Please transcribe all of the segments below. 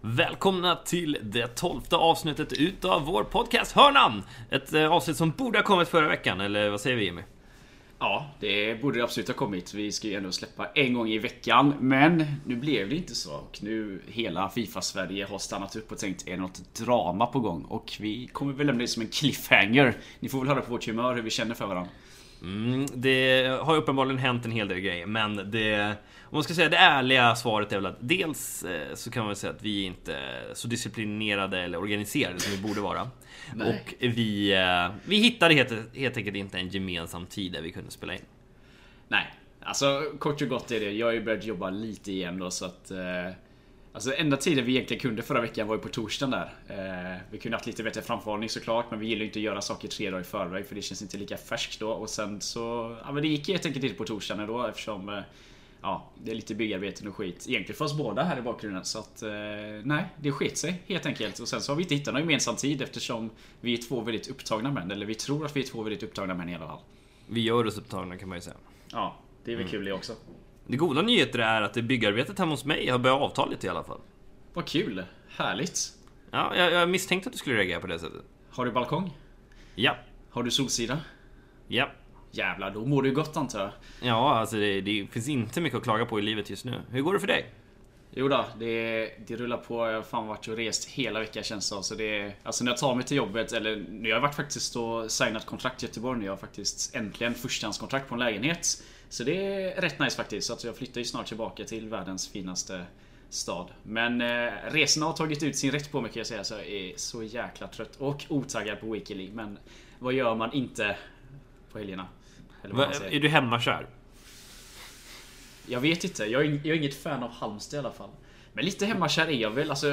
Välkomna till det tolfte avsnittet utav vår podcast Hörnan! Ett eh, avsnitt som borde ha kommit förra veckan, eller vad säger vi Jimmy? Ja, det borde det absolut ha kommit. Vi ska ju ändå släppa en gång i veckan. Men nu blev det inte så. Och nu hela Fifa-Sverige har stannat upp och tänkt, är det något drama på gång? Och vi kommer väl lämna det som en cliffhanger. Ni får väl höra på vårt humör hur vi känner för varandra. Mm, det har uppenbarligen hänt en hel del grejer, men det... Om man ska säga det ärliga svaret är väl att dels eh, så kan man väl säga att vi inte är så disciplinerade eller organiserade som vi borde vara. Nej. Och vi, eh, vi hittade helt, helt enkelt inte en gemensam tid där vi kunde spela in. Nej, alltså kort och gott är det. Jag har ju börjat jobba lite igen då så att... Eh, alltså enda tiden vi egentligen kunde förra veckan var ju på torsdagen där. Eh, vi kunde haft lite bättre framförhållning såklart men vi gillar ju inte att göra saker tre dagar i förväg för det känns inte lika färskt då. Och sen så... Ja men det gick helt enkelt inte på torsdagen då eftersom... Eh, ja, det är lite byggarbeten och skit. Egentligen för oss båda här i bakgrunden. Så att, eh, nej, det sket sig helt enkelt. Och sen så har vi inte hittat någon gemensam tid eftersom vi är två väldigt upptagna män. Eller vi tror att vi är två väldigt upptagna män i alla fall. Vi gör oss upptagna kan man ju säga. Ja, det är väl kul det också. Det goda nyheter är att det byggarbetet hemma hos mig har börjat avta lite i alla fall. Vad kul! Härligt! Ja, jag, jag misstänkte att du skulle reagera på det sättet. Har du balkong? Ja, Har du solsida? ja. Jävlar, då mår du gott antar jag. Ja, alltså det, det finns inte mycket att klaga på i livet just nu. Hur går det för dig? Jo då, det, det rullar på. Jag har fan varit och rest hela veckan känns det. Så det Alltså när jag tar mig till jobbet, eller nu har jag varit faktiskt och signat kontrakt i Göteborg nu. Jag har faktiskt äntligen förstahandskontrakt på en lägenhet. Så det är rätt nice faktiskt. Så att jag flyttar ju snart tillbaka till världens finaste stad. Men eh, resorna har tagit ut sin rätt på mig kan jag säga. Så jag är så jäkla trött och otaggad på Weekly. Men vad gör man inte på helgerna? Eller vad Va, man säger. är du hemmakär? Jag vet inte, jag är, jag är inget fan av Halmstad i alla fall. Men lite hemmakär är jag väl, alltså...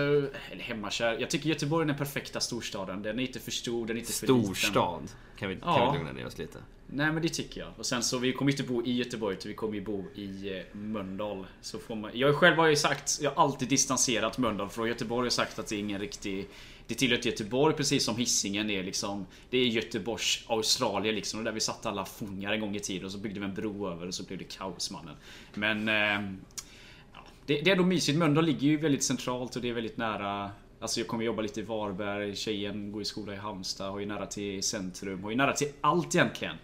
Eller hemmakär. Jag tycker Göteborg är den perfekta storstaden. Den är inte för stor, den är inte för liten. Storstad. Kan vi, kan Ja. vi lugna ner oss lite? Nej men det tycker jag. Och sen så, vi kommer inte bo i Göteborg utan vi kommer ju bo i eh, Mölndal. Så får man, jag själv har ju sagt, jag har alltid distanserat Mölndal från Göteborg och sagt att det är ingen riktig... Det tillhör till Göteborg precis som Hisingen är liksom... Det är Göteborgs Australien liksom. Och där vi satt alla fångar en gång i tiden och så byggde vi en bro över och så blev det kaos mannen. Men... Eh, ja, det, det är ändå mysigt. Mölndal ligger ju väldigt centralt och det är väldigt nära Alltså jag kommer jobba lite i Varberg, tjejen går i skola i Halmstad, har ju nära till centrum, har ju nära till allt egentligen.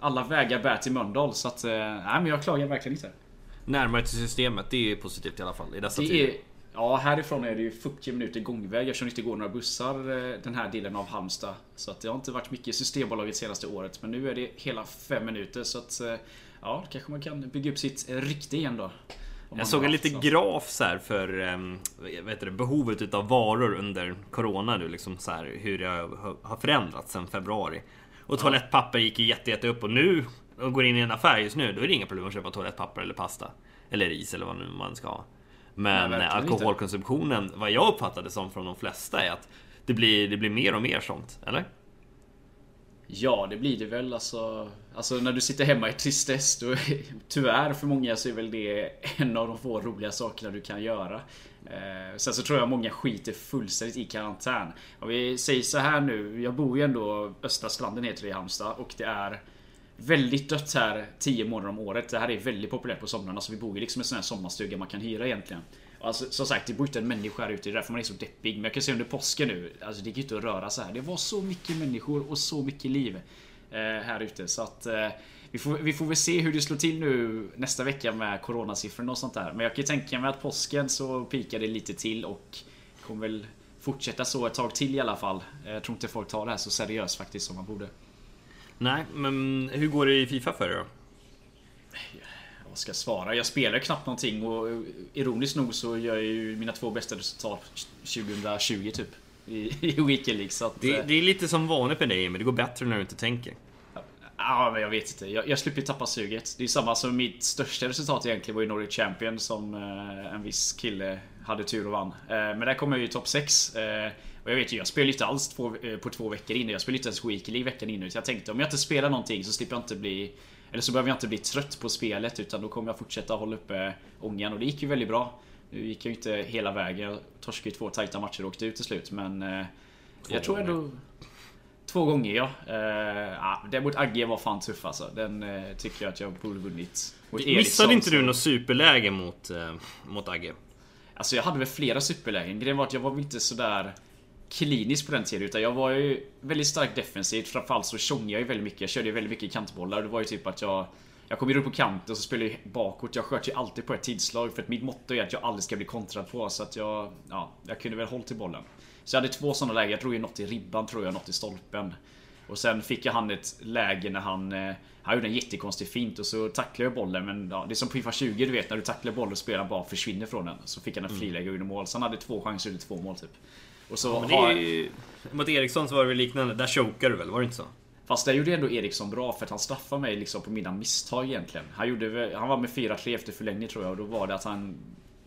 Alla vägar bär till Mölndal så att... eh, Nej men jag klagar verkligen inte. Närmare till systemet, det är ju positivt i alla fall i dessa Det tider. är... Ja, härifrån är det ju 40 minuter gångväg eftersom det inte går några bussar eh, den här delen av Halmstad. Så att det har inte varit mycket Systembolaget senaste året. Men nu är det hela 5 minuter så att... eh, Ja, kanske man kan bygga upp sitt rykte igen då. Jag såg en liten graf så här för vad heter det, behovet utav varor under Corona nu. Liksom så här, hur det har- har förändrats sedan februari. Och toalettpapper gick ju jätte, jätte upp och nu, och går in i en affär just nu, då är det inga problem att köpa toalettpapper eller pasta. Eller ris eller vad nu man ska ha. Men Nej, verkligen inte. alkoholkonsumtionen, vad jag uppfattade som från de flesta är att det blir, det blir mer och mer sånt, eller? Ja, det blir det väl alltså. Alltså när du sitter hemma i tristess, då, tyvärr för många så är väl det en av de få roliga sakerna du kan göra. Eh, sen så tror jag många skiter fullständigt i karantän. Om vi säger så här nu, jag bor ju ändå Östra Stranden heter det i Halmstad och det är väldigt dött här 10 månader om året. Det här är väldigt populärt på somrarna så vi bor ju liksom i en sån här sommarstuga man kan hyra egentligen. Alltså, som sagt, det bor inte en människa här ute. Det är därför man är så deppig. Men jag kan se under påsken nu. Alltså det gick ju inte att röra så här. Det var så mycket människor och så mycket liv. Eh, här ute. Så att eh, vi, får, vi får väl se hur det slår till nu nästa vecka med coronasiffrorna och sånt där. Men jag kan ju tänka mig att påsken så pikar det lite till och kommer väl fortsätta så ett tag till i alla fall. Jag tror inte folk tar det här så seriöst faktiskt som man borde. Nej, men hur går det i Fifa för dig då? Vad ska jag svara? Jag spelar knappt någonting och eh, ironiskt nog så gör jag ju mina två bästa resultat 2020 typ. I, i Weekend League så att... Det, eh, det är lite som vanligt med dig, men det går bättre när du inte tänker. Ja, men jag vet inte. Jag, jag slipper tappa suget. Det är samma som mitt största resultat egentligen var ju Nordic Champion som eh, en viss kille hade tur och vann. Men där kom jag ju i topp 6. Eh, och jag vet ju, jag spelade inte alls två, eh, på två veckor innan. Jag spelade inte ens Weekly veckan innan. Så jag tänkte om jag inte spelar någonting så slipper jag inte bli... Eller så behöver jag inte bli trött på spelet utan då kommer jag fortsätta hålla uppe ångan. Och det gick ju väldigt bra. Nu gick jag ju inte hela vägen. Jag torskade ju två tajta matcher och åkte ut till slut men... Eh, jag tror ändå... Två gånger ja. Uh, ja däremot Agge var fan tuff alltså. Den uh, tycker jag att jag borde vunnit. Missade inte du något superläge mot, uh, mot Agge? Alltså jag hade väl flera superlägen. Grejen var att jag var inte sådär klinisk på den tiden utan jag var ju väldigt starkt defensivt. Framförallt så tjongade jag ju väldigt mycket. Jag körde ju väldigt mycket kantbollar. Det var ju typ att jag jag kom ju upp på kanten och så spelade jag bakåt. Jag sköt ju alltid på ett tidslag för att mitt motto är att jag aldrig ska bli kontrad på. Så att jag, ja, jag kunde väl hålla till bollen. Så jag hade två sådana lägen. Jag drog ju något i ribban, tror jag, något i stolpen. Och sen fick jag han ett läge när han... Eh, han gjorde en jättekonstig fint och så tacklade jag bollen men ja, det är som på Fifa 20 du vet när du tacklar bollen och spelaren bara försvinner från den. Så fick han en mm. friläge och gjorde mål. Så han hade två chanser och två mål typ. Och så ja, är ju, Mot Eriksson så var det väl liknande. Där chokade du väl? Var det inte så? Fast det gjorde ändå Eriksson bra för att han straffade mig liksom på mina misstag egentligen. Han, gjorde, han var med 4-3 efter förlängning tror jag och då var det att han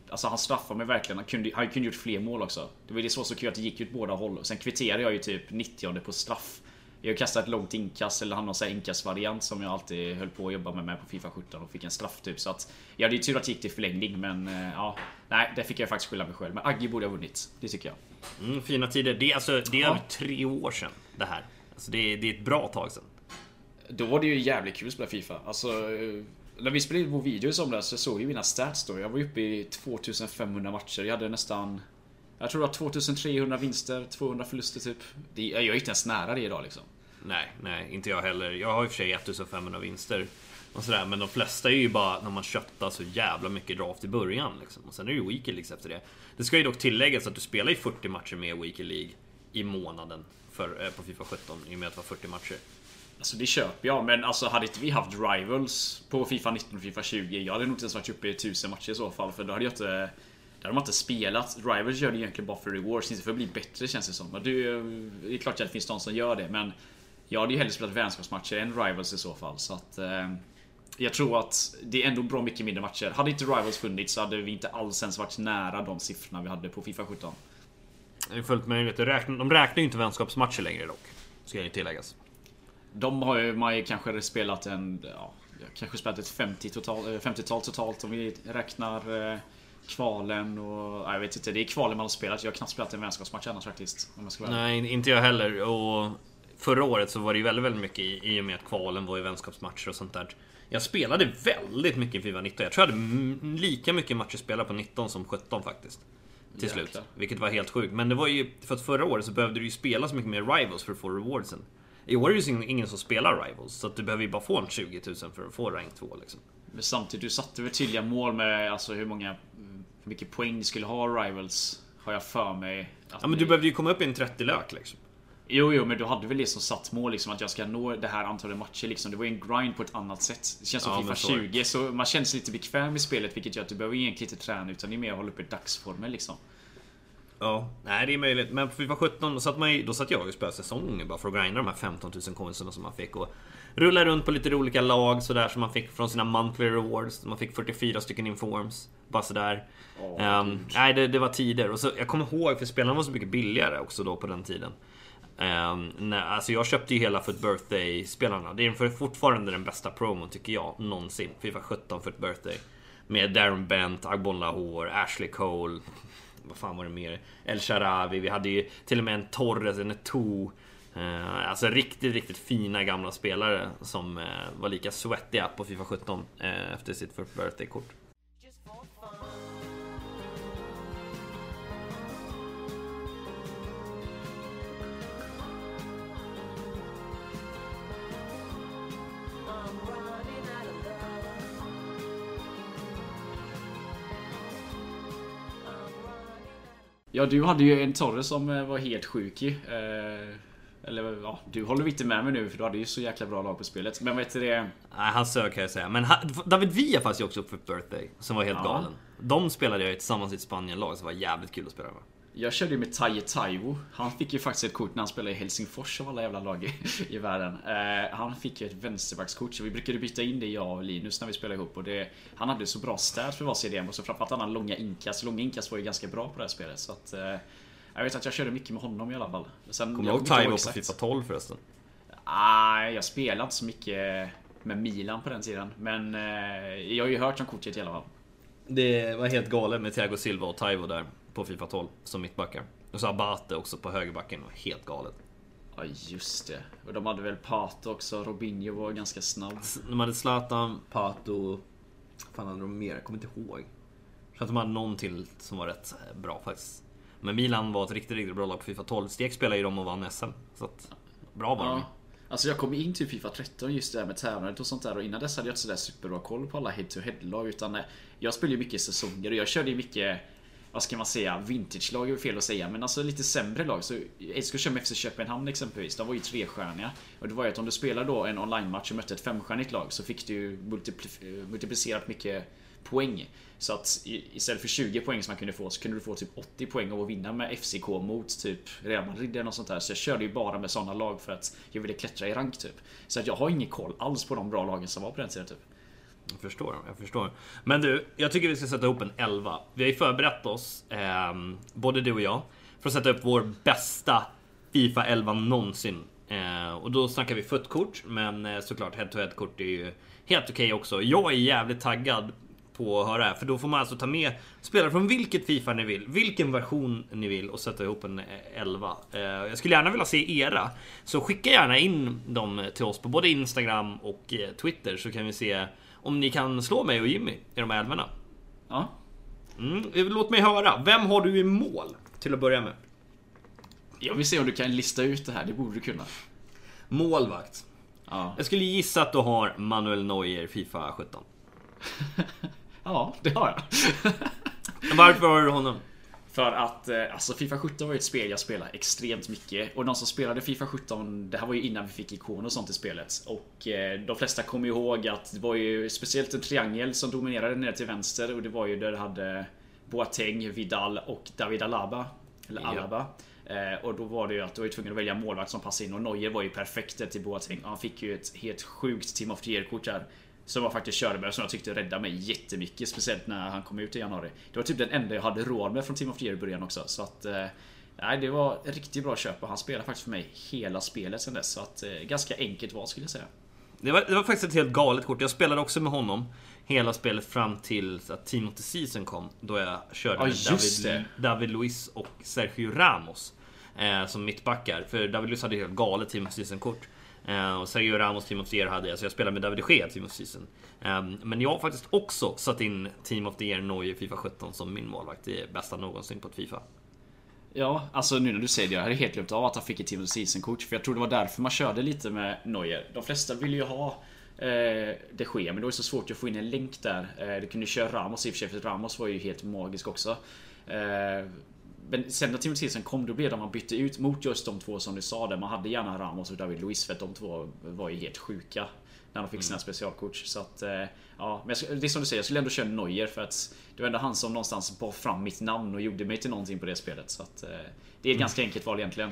Alltså han straffade mig verkligen. Han kunde, han kunde gjort fler mål också. Det var det som var så kul att det gick ut båda håll. Sen kvitterade jag ju typ 90 på straff. Jag kastade ett långt inkast eller han någon inkastvariant som jag alltid höll på att jobba med, med på Fifa 17 och fick en straff typ. Så att jag hade ju tur att det gick till förlängning men eh, ja. Nej, det fick jag faktiskt skylla mig själv. Men Agge borde ha vunnit. Det tycker jag. Mm, fina tider. Det är alltså det är över tre år sedan det här. Alltså det är, det är ett bra tag sedan. Då var det ju jävligt kul att spela Fifa. Alltså, när vi spelade vår video i somras så såg jag mina stats då. Jag var uppe i 2500 matcher. Jag hade nästan... Jag tror det var 2300 vinster, 200 förluster typ. Det, jag är inte ens nära det idag liksom. Nej, nej, inte jag heller. Jag har i och för sig 1500 vinster. Och sådär, men de flesta är ju bara när man köttar så jävla mycket draft i början. Liksom. Och sen är det ju Weekly Leagues efter det. Det ska ju dock tilläggas att du spelar ju 40 matcher med Weekly League i månaden för, eh, på Fifa 17 i och med att det var 40 matcher. Alltså det köper jag, men alltså hade inte vi haft Rivals på Fifa 19 och Fifa 20 Jag hade nog inte ens varit uppe i 1000 matcher i så fall för då hade jag inte Där hade man inte spelat. Rivals gör det egentligen bara för rewards, inte för att bli bättre känns det som. Eh, det är klart att det finns de som gör det men Jag hade ju hellre spelat vänskapsmatcher än Rivals i så fall så att eh, jag tror att det är ändå bra mycket mindre matcher. Hade inte Rivals funnits så hade vi inte alls ens varit nära de siffrorna vi hade på Fifa 17. Det är fullt möjligt. De räknar ju inte vänskapsmatcher längre dock. Ska ju tilläggas. De har ju man ju kanske spelat en... Ja, kanske spelat ett 50 total, 50-tal totalt om vi räknar eh, kvalen och... Jag vet inte, det är kvalen man har spelat. Jag har knappt spelat en vänskapsmatch annars faktiskt. Om jag ska Nej, inte jag heller. Och förra året så var det ju väldigt, väldigt mycket i, i och med att kvalen var i vänskapsmatcher och sånt där. Jag spelade väldigt mycket Fifa 19. Jag tror jag hade lika mycket matcher spelade på 19 som 17 faktiskt. Till Jäklar. slut. Vilket var helt sjukt. Men det var ju... För att förra året så behövde du ju spela så mycket mer Rivals för att få rewardsen. I år är det ju ingen som spelar Rivals, så att du behöver ju bara få en 20 000 för att få rank 2 liksom. Men samtidigt, du satte väl tydliga mål med alltså hur många... Hur mycket poäng ni skulle ha Rivals, har jag för mig. Ja men du behövde ju komma upp i en 30 lök liksom. Jo, jo, men du hade väl det som satt mål liksom att jag ska nå det här antalet matcher liksom. Det var ju en grind på ett annat sätt. Det känns som ja, Fifa 20, så man känns lite bekväm i spelet vilket gör att du behöver egentligen inte träna utan det är mer att hålla uppe dagsformen liksom. Ja, nej det är möjligt. Men på Fifa 17 då satt, man, då satt jag och spelade säsongen bara för att grinda de här 15 000 coinserna som man fick. Och rulla runt på lite olika lag sådär som man fick från sina monthly rewards. Man fick 44 stycken informs. Bara sådär. Oh, um, nej, det, det, var tider. Och så, jag kommer ihåg, för spelarna var så mycket billigare också då på den tiden. Um, nej, alltså jag köpte ju hela Foot Birthday-spelarna. Det är fortfarande den bästa promon tycker jag, någonsin. Fifa 17 Foot Birthday. Med Darren Bent, Agbon Lahore, Ashley Cole, vad fan var det mer? El Sharawi, vi hade ju till och med en Torres, en To. Uh, ehm, alltså riktigt, riktigt fina gamla spelare som uh, var lika svettiga på Fifa 17 uh, eh, efter sitt Foot birthday-kort. Ja, du hade ju en Torre som eh, var helt sjuk ju. Eh, eller ja, du håller inte med mig nu för du hade ju så jäkla bra lag på spelet. Men vad heter det? Nej, han sög kan jag säga. Men David Villa fanns ju också upp för birthday. Som var helt ja. galen. De spelade jag tillsammans i ett Spanien-lag som var jävligt kul att spela med. Jag körde ju med Taje Taivo. Han fick ju faktiskt ett kort när han spelade i Helsingfors av alla jävla lag i, i världen. Eh, han fick ju ett vänsterbackskort så vi brukade byta in det jag och Linus när vi spelade ihop. Och det, han hade så bra stats för var CDM och så framförallt han långa inkast. Långa inkast var ju ganska bra på det här spelet. Så att, eh, jag vet att jag körde mycket med honom i alla fall. Kommer du ihåg Taivo på Fifa 12 förresten? Nej, jag spelade inte så mycket med Milan på den tiden. Men eh, jag har ju hört om kortet i alla fall. Det var helt galet med Thiago Silva och Taivo där på Fifa 12 som mittbackar. Och så Abate också på högerbacken. Helt galet. Ja just det. Och de hade väl Pato också. Robinho var ganska snabb. De hade Zlatan, Pato... fan hade de mer? Jag kommer inte ihåg. Jag tror att de hade någon till som var rätt eh, bra faktiskt. Men Milan var ett riktigt, riktigt bra lag på Fifa 12. Stek spelade ju dem och vann SM. Så att, bra var de. Ja. Alltså jag kom in till Fifa 13 just det här med tävlandet och sånt där och innan dess hade jag inte sådär superbra koll på alla head-to-head-lag utan eh, jag spelade ju mycket säsonger och jag körde ju mycket vad ska man säga, vintage-lag är fel att säga, men alltså lite sämre lag. Så SK kör med FC Köpenhamn exempelvis, de var ju trestjärniga. Och det var ju att om du spelar då en online-match och mötte ett femstjärnigt lag så fick du ju multipl- multiplicerat mycket poäng. Så att istället för 20 poäng som man kunde få så kunde du få typ 80 poäng av att vinna med FCK mot typ Real Madrid eller något sånt där. Så jag körde ju bara med sådana lag för att jag ville klättra i rank typ. Så att jag har ingen koll alls på de bra lagen som var på den tiden typ. Jag förstår, jag förstår. Men du, jag tycker vi ska sätta ihop en 11. Vi har ju förberett oss, eh, både du och jag, för att sätta upp vår bästa Fifa 11 någonsin. Eh, och då snackar vi footkort, men eh, såklart head-to-head-kort är ju helt okej okay också. Jag är jävligt taggad på att höra det här, för då får man alltså ta med spelare från vilket Fifa ni vill, vilken version ni vill och sätta ihop en eh, 11. Eh, jag skulle gärna vilja se era, så skicka gärna in dem till oss på både Instagram och eh, Twitter så kan vi se om ni kan slå mig och Jimmy i de här älvorna. Ja. Mm, låt mig höra. Vem har du i mål? Till att börja med. Jag vill se om du kan lista ut det här. Det borde du kunna. Målvakt. Ja. Jag skulle gissa att du har Manuel Neuer Fifa 17. ja, det har jag. Varför har du honom? För att eh, alltså Fifa 17 var ju ett spel jag spelade extremt mycket. Och de som spelade Fifa 17, det här var ju innan vi fick ikoner och sånt i spelet. Och eh, de flesta kommer ihåg att det var ju speciellt en triangel som dominerade ner till vänster. Och det var ju där det hade Boateng, Vidal och David Alaba. Eller Alaba. Ja. Och då var det ju att du var tvungen att välja målvakt som passade in och Neuer var ju perfekt till Boateng. Han fick ju ett helt sjukt Team of the Year-kort där. Som jag faktiskt med som jag tyckte räddade mig jättemycket. Speciellt när han kom ut i januari. Det var typ den enda jag hade råd med från Team of the Year i början också. Så att... Eh, nej, det var riktigt bra köp och han spelade faktiskt för mig hela spelet sen dess. Så att eh, ganska enkelt val skulle jag säga. Det var, det var faktiskt ett helt galet kort. Jag spelade också med honom hela spelet fram till att Team of the Season kom. Då jag körde ja, med David, David Luiz och Sergio Ramos. Eh, som mittbackar. För David Luiz hade ett helt galet Team of the Season-kort. Eh, och Sergio Ramos Team of the Year hade jag, så jag spelade med David de Gea Team of the Season. Eh, men jag har faktiskt också satt in Team of the Year Neuer Fifa 17 som min målvakt. Det är bästa någonsin på ett Fifa. Ja, alltså nu när du säger det, jag hade helt glömt av att han fick ett Team of the Season-kort. För jag tror det var därför man körde lite med Neuer. De flesta ville ju ha eh, de Gea, men det var så svårt att få in en länk där. Eh, du kunde köra Ramos i och för sig, för Ramos var ju helt magisk också. Eh, men sen när Timothy Season kom, då blev det man bytte ut mot just de två som du sa där. Man hade gärna Ramos och David Luiz för att de två var ju helt sjuka. När de fick sina mm. specialkort. Så att, eh, ja, men jag, det är som du säger, jag skulle ändå köra Neuer för att det var ändå han som någonstans bar fram mitt namn och gjorde mig till någonting på det spelet. Så att, eh, det är ett mm. ganska enkelt val egentligen.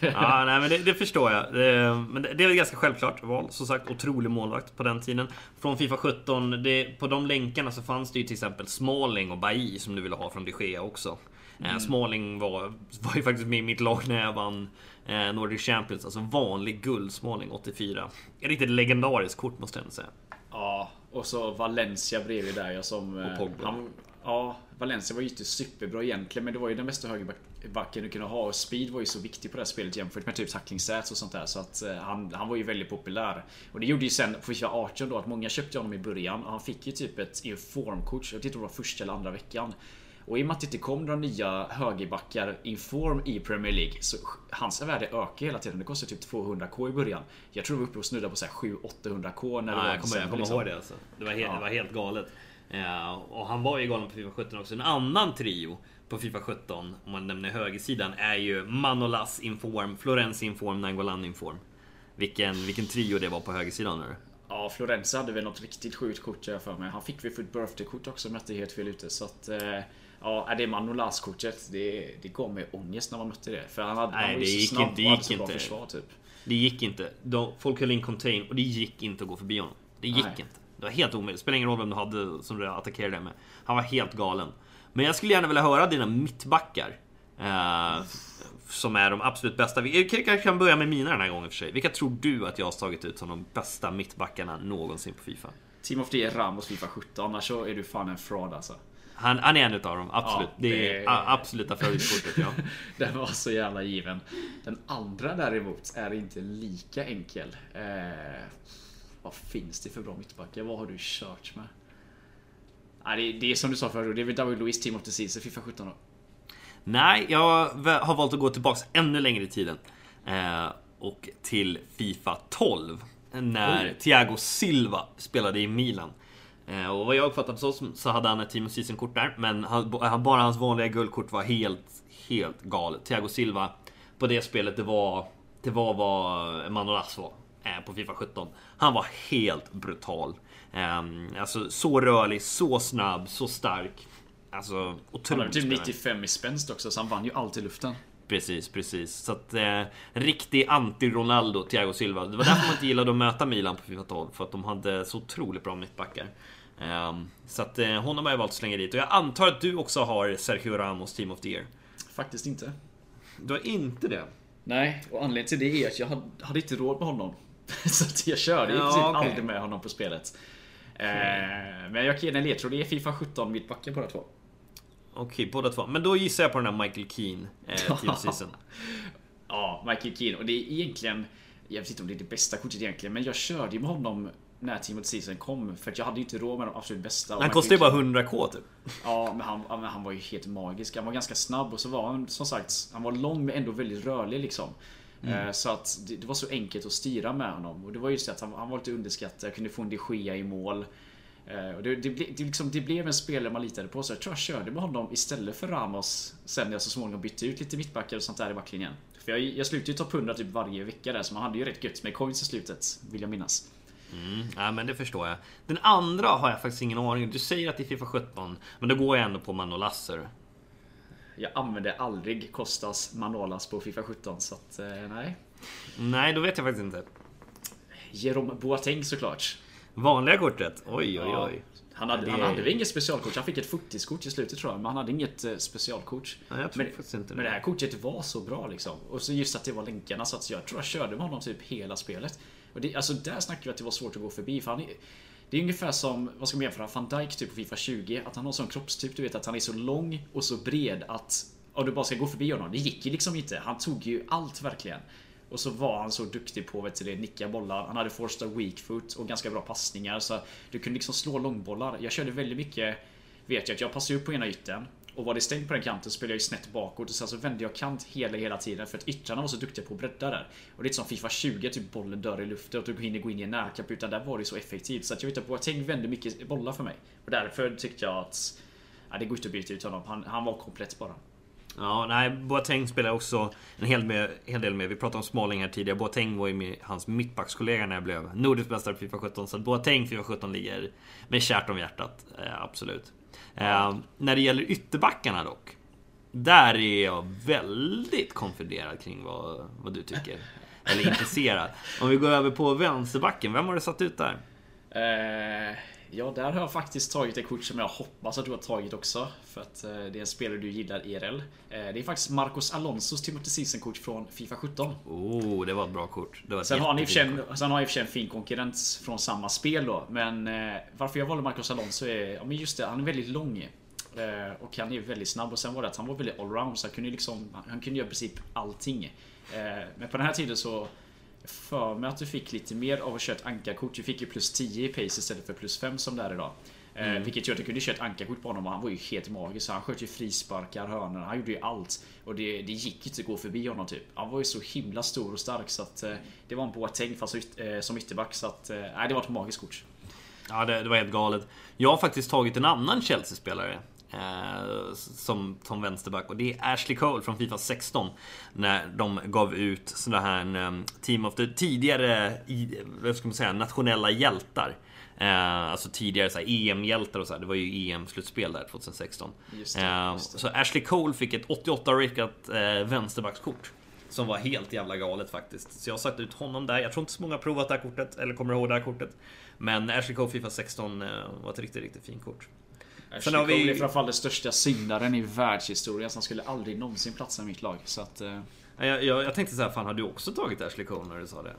ja, nej, men det, det förstår jag. Det, men det, det är väl ganska självklart val. Som sagt, otrolig målvakt på den tiden. Från Fifa 17, det, på de länkarna så fanns det ju till exempel Smalling och Bailly som du ville ha från de Gea också. Eh, mm. Smalling var, var ju faktiskt med i mitt lag när jag vann eh, Nordic Champions. Alltså vanlig guld Smalling 84. Ett riktigt legendariskt kort måste jag säga. Ja, och så Valencia bredvid där jag som... Och Pogba. Han, ja, Valencia var ju inte superbra egentligen men det var ju den bästa högerbacken du kunde ha och speed var ju så viktig på det här spelet jämfört med typ tacklingstats och sånt där så att eh, han, han var ju väldigt populär. Och det gjorde ju sen på FIFA 18 då att många köpte honom i början och han fick ju typ ett informkort, jag vet inte om det var första eller andra veckan. Och i och med att det inte kom några nya högerbackar inform i Premier League så hans värde ökar hela tiden. Det kostar typ 200k i början. Jag tror vi var uppe och snudda på 700-800k när det ja, Jag kommer, jag kommer liksom. ihåg det alltså. Det var helt, ja. det var helt galet. Ja, och han var ju galen på Fifa 17 också. En annan trio på Fifa 17, om man nämner högersidan, är ju Manolas Inform, Florence Inform, Nangolan Inform. Vilken, vilken trio det var på högersidan nu. Ja, Florenza hade väl något riktigt sjukt kort jag för mig. Han fick väl för ett birthday-kort också om jag inte är helt fel ute. Så att... Eh, Ja, det Manolas-kortet, det, det gav mig ångest när man mötte det. För han, hade, Nej, han var ju så gick snabb inte, det och gick hade så inte. bra försvar typ. Det gick inte. De, folk höll in contain och det gick inte att gå förbi honom. Det gick Nej. inte. Det var helt omöjligt. Spelar ingen roll vem du hade som du attackerade med. Han var helt galen. Men jag skulle gärna vilja höra dina mittbackar. Eh, som är de absolut bästa. Vi kanske kan börja med mina den här gången för sig. Vilka tror du att jag har tagit ut som de bästa mittbackarna någonsin på Fifa? Team of the Year Ramos Fifa 17, annars så är du fan en fraud alltså. Han, han är en utav dem, absolut. Ja, det, det- är a- absoluta favoritkortet, ja. Den var så jävla given. Den andra däremot är inte lika enkel. Eh, vad finns det för bra mittbackar? Vad har du kört med? Nej, det, det är som du sa förut, det är väl David Luiz Team of the Season, Fifa 17 då. Nej, jag har valt att gå tillbaks ännu längre i tiden. Eh, och till Fifa 12. När Oj. Thiago Silva spelade i Milan. Eh, och vad jag uppfattat så, så hade han ett Team of Season-kort där. Men han, han, bara hans vanliga guldkort var helt, helt galet. Thiago Silva på det spelet, det var, det var vad Manolas var. eh, På Fifa 17. Han var helt brutal. Eh, alltså så rörlig, så snabb, så stark. Alltså Han otroligt hade typ spelare. 95 i spänst också, så han vann ju allt i luften. Precis, precis. Så att eh, riktig anti-Ronaldo, Thiago Silva. Det var därför man inte gillade att möta Milan på Fifa 12. För att de hade så otroligt bra mittbackar. Ehm, så att eh, honom har jag valt att slänga dit. Och jag antar att du också har Sergio Ramos Team of the Year. Faktiskt inte. Du har inte det? Nej, och anledningen till det är att jag hade, hade inte råd med honom. så att jag körde i Ja, princip okej. aldrig med honom på spelet. Eh, men jag kan ge dig en ledtråd, det är Fifa 17 mittbackar båda två. Okej, båda två. Men då gissar jag på den här Michael Keane eh, Team Season. Ja, Michael Keane. Och det är egentligen... Jag vet inte om det är det bästa kortet egentligen, men jag körde ju med honom när Team of the Season kom. För att jag hade ju inte råd med de absolut bästa. Han kostar ju bara Keane- 100k typ. Ja, men han, men han var ju helt magisk. Han var ganska snabb och så var han som sagt, han var lång men ändå väldigt rörlig liksom. Eh, Så att det, det var så enkelt att styra med honom. Och det var just det att han, han var lite underskattad. Jag kunde få en de Gea i mål. Eh, Och det, det, det, liksom, det blev en spelare man litade på. Så jag tror jag körde med honom istället för Ramos. Sen när jag så småningom bytte ut lite mittbackar och sånt där i backlinjen. För jag, jag slutade ju topp 100 typ varje vecka där. Så man hade ju rätt gött med coins i slutet. Vill jag minnas. Mm, ja, men det förstår jag. Den andra har jag faktiskt ingen aning om. Du säger att det är Fifa 17. Men då går jag ändå på Manolasser. Jag använde aldrig Kostas Manolas på Fifa 17. Så att, eh, nej. Nej, då vet jag faktiskt inte. Jerome Boateng såklart. Vanliga kortet? Oj, oj, oj. Han hade, det han hade väl inget specialkort. Han fick ett footieskort i slutet tror jag. Men han hade inget eh, specialkort. Nej, jag tror men, faktiskt inte det. men det här kortet var så bra liksom. Och så just att det var länkarna. Så att jag tror jag körde med honom typ hela spelet. Och det, alltså där snackar vi att det var svårt att gå förbi. För han är, det är ungefär som, vad ska man jämföra? Van Dijk typ på Fifa 20. Att han har sån kroppstyp, du vet att han är så lång och så bred att om du bara ska gå förbi honom. Det gick ju liksom inte. Han tog ju allt verkligen. Och så var han så duktig på vet du, det, nicka bollar. Han hade första weak foot och ganska bra passningar. Så du kunde liksom slå långbollar. Jag körde väldigt mycket Vet jag att jag passade upp på ena yttern och var det stängt på den kanten så spelade jag ju snett bakåt och sen så vände jag kant hela hela tiden för att yttrarna var så duktiga på att bredda där. Och det är inte som Fifa 20, typ bollen dör i luften och du hinner gå in i en närkamp utan där var det så effektivt. Så att jag vet att Boateng vände mycket bollar för mig. Och därför tyckte jag att ja, det går inte att byta ut honom. Han, han var komplett bara. Ja, nej, Boateng spelar också en hel, med, hel del med. Vi pratade om Smalling här tidigare. Boateng var ju med hans mittbackskollega när jag blev nordisk mästare på Fifa 17. Så att Boateng Fifa 17 ligger med kärt om hjärtat. Eh, absolut. Eh, när det gäller ytterbackarna dock. Där är jag väldigt konfunderad kring vad, vad du tycker. Eller intresserad. Om vi går över på vänsterbacken, vem har du satt ut där? Eh, ja, där har jag faktiskt tagit ett kort som jag hoppas att du har tagit också. För att eh, det är en spelare du gillar IRL. Eh, det är faktiskt Marcos Alonsos Timothy Season-kort från Fifa 17. Oh, det var ett bra kort. Sen har, han i och för jättefint sig, en- sen har i och för sig en fin konkurrens från samma spel då. Men eh, varför jag valde Marcos Alonso är, ja men just det, han är väldigt lång. Och han är väldigt snabb och sen var det att han var väldigt allround så han kunde liksom, han kunde göra i princip allting. Men på den här tiden så för mig att du fick lite mer av att köra ett ankarkort. Du fick ju plus 10 i pace istället för plus 5 som det är idag. Eh, vilket gör att du kunde köra ett ankarkort på honom och han var ju helt magisk. Han sköt ju frisparkar, hörnor, han gjorde ju allt. Och det, det gick ju inte att gå förbi honom typ. Han var ju så himla stor och stark så att eh, det var en Boateng fast yt- eh, som ytterback. Så att, eh, nej, det var ett magiskt kort. Ja, det, det var helt galet. Jag har faktiskt tagit en annan Chelsea-spelare. Eh, som, som vänsterback och det är Ashley Cole från Fifa 16. När de gav ut sådana här Team of the tidigare, vad ska man säga, nationella hjältar. Eh, alltså tidigare så EM-hjältar och så här. Det var ju EM-slutspel där 2016. Just det, Eh, just det. Så Ashley Cole fick ett 88 rickat eh, vänsterbackskort. Som var helt jävla galet faktiskt. Så jag har satt ut honom där. Jag tror inte så många har provat det här kortet, eller kommer ihåg det här kortet. Men Ashley Cole Fifa 16 eh, var ett riktigt, riktigt fint kort. Ashley har vi- är framförallt den största syndaren i världshistorien. Så han skulle aldrig någonsin platsa i mitt lag. Så att, eh, Jag, jag, jag tänkte så här, fan har du också tagit Ashley Cole när du sa det?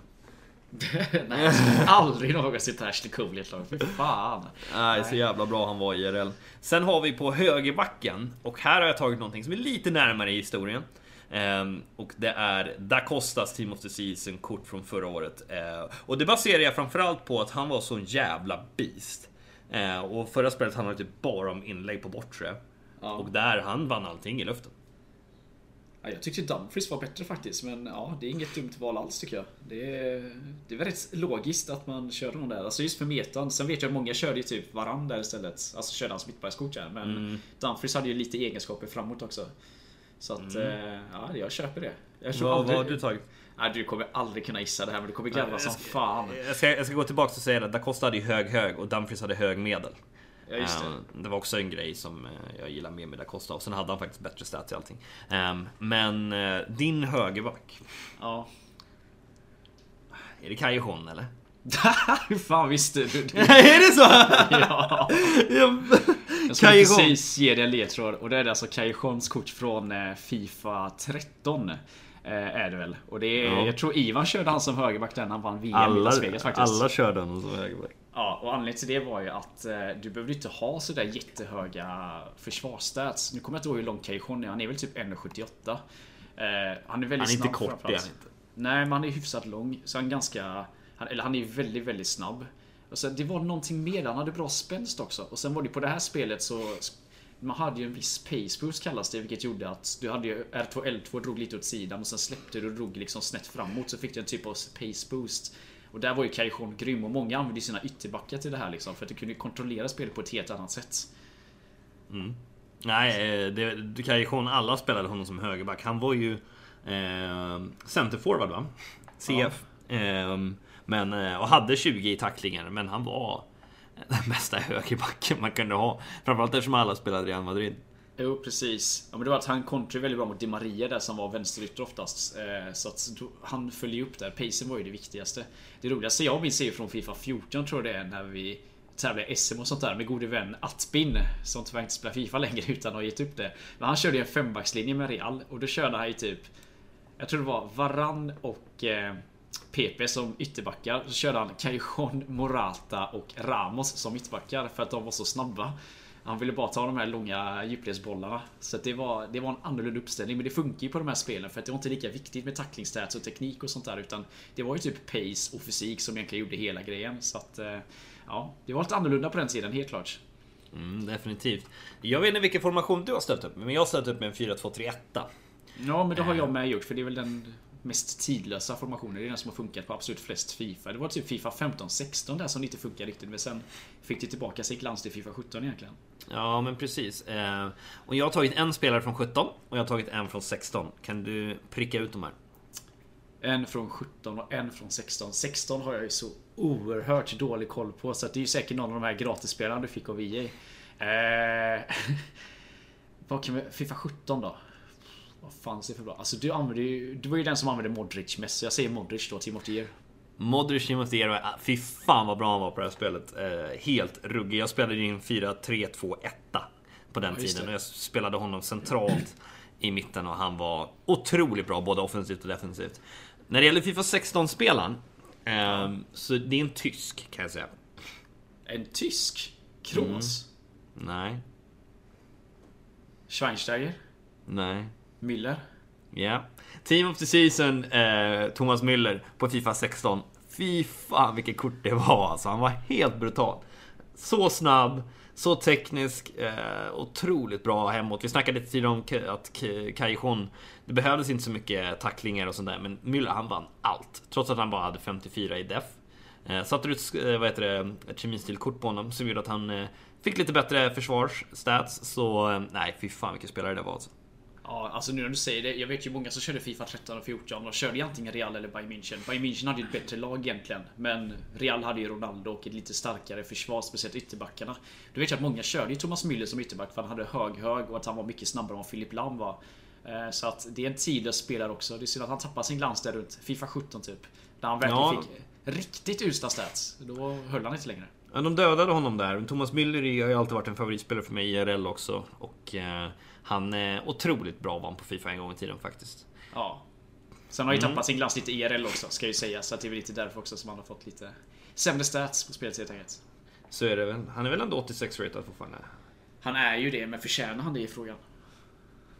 Nej, aldrig någonsin ta Ashley Cole i ett lag. Fy fan. Nej, så jävla bra han var i IRL. Sen har vi på högerbacken, och här har jag tagit någonting som är lite närmare i historien. Ehm, och det är Da Costas Team of the Season kort från förra året. Ehm, och det baserar jag framförallt på att han var så jävla beast. Ehm, och förra spelet handlade typ bara om inlägg på bortre. Ja. Och där han vann allting i luften. Ja, jag tyckte Dumfries var bättre faktiskt, men ja, det är inget dumt val alls tycker jag. Det är, det är väl rätt logiskt att man kör honom där. Alltså just för metan. Sen vet jag att många körde ju typ varann där istället. Alltså körde han smittbärgskort där. Men Mm. Dumfries hade ju lite egenskaper framåt också. Så att, eh, ja, jag köper det. Jag tror Vad, aldrig- har du tagit? Nej, du kommer aldrig kunna gissa det här, men du kommer garva som ska- fan. Jag ska, jag ska gå tillbaka och säga det. Da Costa hade ju hög hög och Dumfries hade hög medel. Ja, just det. Ehm, det var också en grej som eh, jag gillar mer med Da Costa. Och sen hade han faktiskt bättre stats i allting. Ehm, Men eh, din högerback. Ja. Är det Kajon eller? Hur fan visste du det? är det så? Ja. Ja. Jag skulle Callejon. precis ge dig en ledtråd och det är alltså Callejons kort från eh, Fifa 13. Eh, Är det väl? Och det är, Ja. jag tror Ivan körde han som högerback när han vann VM i alla, Las Vegas faktiskt. alla körde honom som högerback. Ja, och anledningen till det var ju att eh, du behövde inte ha sådär jättehöga försvarsstats. Nu kommer jag inte ihåg hur lång Callejon är. Han är väl typ 1,78. Eh, han är väldigt Han är inte snabb kort, framförallt. det är han inte. Nej, men han är hyfsat lång. Så han är ganska... Han, eller han är väldigt, väldigt snabb. Och sen, det var någonting mer. Han hade bra spänst också. Och sen var det på det här spelet så... Man hade ju en viss pace boost kallas det, vilket gjorde att du hade ju R2 L2 drog lite åt sidan och sen släppte du och drog liksom snett framåt så fick du en typ av pace boost. Och där var ju Callejon grym och många använde sina ytterbackar till det här liksom för att du kunde kontrollera spelet på ett helt annat sätt. Nej, eh, det, Kajon, alla spelade honom som högerback. Han var ju eh, centerforward va? CF. Ehm, men, eh, och hade 20 i tacklingar, men han var den bästa högerbacken man kunde ha. Framförallt eftersom alla spelade Real Madrid. Jo precis. Ja, men det var att han kontrade väldigt bra mot Di Maria där som var vänsterytter oftast. Eh, så att han följde upp där. Pacen var ju det viktigaste. Det roligaste jag minns är ju från Fifa 14 tror jag det är när vi tävlade i SM och sånt där med gode vän Atbin som tyvärr inte spelar Fifa längre utan har gett upp det. Men han körde ju en fembackslinje med Real och då körde han ju typ Jag tror det var Varann och eh, PP som ytterbackar. Så körde han Callejon, Morata och Ramos som mittbackar för att de var så snabba. Han ville bara ta de här långa djupledsbollarna. Så det, var, det var en annorlunda uppställning. Men det funkar ju på de här spelen för att det var inte lika viktigt med tacklingsstats och teknik och sånt där. Utan det var ju typ pace och fysik som egentligen gjorde hela grejen. Så att eh, ja, det var lite annorlunda på den tiden helt klart. Mm, definitivt. Jag vet inte vilken formation du har ställt upp men jag har ställt upp med en 4-2-3-1. Ja, men det har jag med gjort för det är väl den mest tidlösa formationen. Det är den som har funkat på absolut flest Fifa. Det var typ Fifa 15-16 där som inte funkar riktigt. Men sen fick det tillbaka sig glans till Fifa 17 egentligen. Ja, men precis. Eh, och jag har tagit en spelare från 17 och jag har tagit en från 16. Kan du pricka ut de här? En från 17 och en från 16. 16 har jag ju så oerhört dålig koll på. Så det är ju säkert någon av de här gratisspelarna du fick av EA. Eh, vad kan vi... Fifa 17 då? Vad fanns det för bra? Alltså du använde ju... Du var ju den som använde Modric mest. Så jag säger Modric då, Team of the Year. Modric Year, ah, fy fan vad bra han var på det här spelet. Eh, helt ruggig. Jag spelade ju en 4-3-2-1 på den Ja, tiden och jag spelade honom centralt i mitten och han var otroligt bra både offensivt och defensivt. När det gäller Fifa 16-spelaren ehm, så det är en tysk kan jag säga. En tysk? Kroos? Nej, Schweinsteiger? nej. Müller? Ja. Team of the Season, eh, Thomas Müller på Fifa 16. Fy fan vilket kort det var alltså. Han var helt brutal. Så snabb, så teknisk, eh, otroligt bra hemåt. Vi snackade lite tidigare om att Kajon, det behövdes inte så mycket tacklingar och sånt där, men Müller han vann allt. Trots att han bara hade 54 i def. Eh, satte ut, eh, vad heter det, ett kemistilkort på honom som gjorde att han eh, fick lite bättre försvarsstats. Så eh, nej, fy fan vilken spelare det var alltså. Ja, alltså nu när du säger det. Jag vet ju många som körde Fifa 13 och 14 och körde ju antingen Real eller Bayern München. Bayern München hade ju ett bättre lag egentligen. Men Real hade ju Ronaldo och ett lite starkare försvar, speciellt ytterbackarna. Du vet ju att många körde ju Thomas Müller som ytterback för han hade hög hög och att han var mycket snabbare än vad Filip Lam var. Eh, Så att det är en tidlös spelare också. Det är synd att han tappar sin glans där runt Fifa 17 typ. Där han verkligen Ja. fick riktigt usla stats. Då höll han inte längre. Ja, de dödade honom där. Thomas Müller har ju alltid varit en favoritspelare för mig i IRL också. Och eh, han är otroligt bra vann på Fifa en gång i tiden faktiskt. Ja. Sen har han ju tappat sin glans lite IRL också, ska ju säga. Så det är väl lite därför också som han har fått lite sämre stats på spelet helt enkelt. Så är det väl. Han är väl ändå 86 ratad fortfarande? Han är ju det, men förtjänar han det i frågan?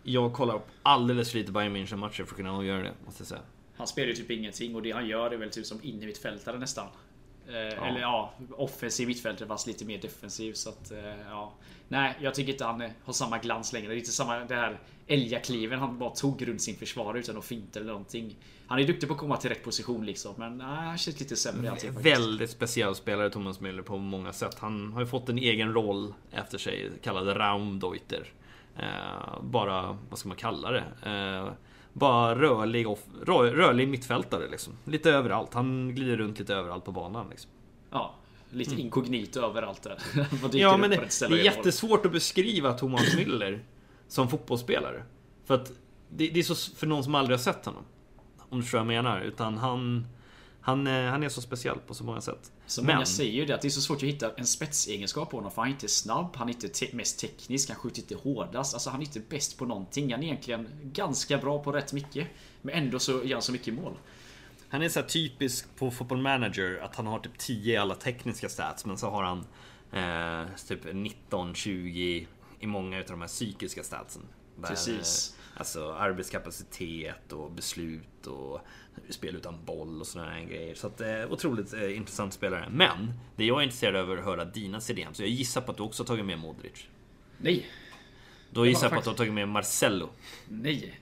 Jag kollar upp alldeles för lite Bayern München-matcher för att kunna avgöra det, måste jag säga. Han spelar ju typ ingenting och det han gör är väl typ som innermittfältare nästan. Eh, Eller ja, offensiv mittfältare fast lite mer defensiv. Så att, eh, ja. Nej, jag tycker inte han har samma glans längre. Det är inte samma det här älgakliven han bara tog runt sin försvarare utan att finta eller någonting. Han är duktig på att komma till rätt position liksom, men nej, han känns lite sämre faktiskt. Väldigt speciell spelare Thomas Müller på många sätt. Han har ju fått en egen roll efter sig, kallad Raumdeuter. Eh, bara, vad ska man kalla det? Eh, bara rörlig, off, rör, rörlig mittfältare liksom. Lite överallt. Han glider runt lite överallt på banan liksom. Ja, lite inkognito överallt där. Ja men det, det är mål? jättesvårt att beskriva Thomas Müller som fotbollsspelare. För att det, det är så för någon som aldrig har sett honom. Om du förstår vad jag menar. Utan han, han, eh, han är så speciell på så många sätt. Så många säger ju det att det är så svårt att hitta en spetsegenskap på honom för han är inte snabb, han är inte te- mest teknisk, han skjuter inte hårdast. Alltså han är inte bäst på någonting. Han är egentligen ganska bra på rätt mycket. Men ändå så gör han så mycket mål. Han är så här typisk på Football Manager att han har typ 10 i alla tekniska stats men så har han eh, typ 19-20 i många utav de här psykiska statsen. Där, Precis. eh, Alltså arbetskapacitet och beslut och spel utan boll och sådana grejer. Så att, eh, otroligt eh, intressant spelare. Men det jag är intresserad av är att höra dina CDM. Så jag gissar på att du också har tagit med Modric. Nej, Då gissar jag på att faktiskt- du har tagit med Marcello. nej.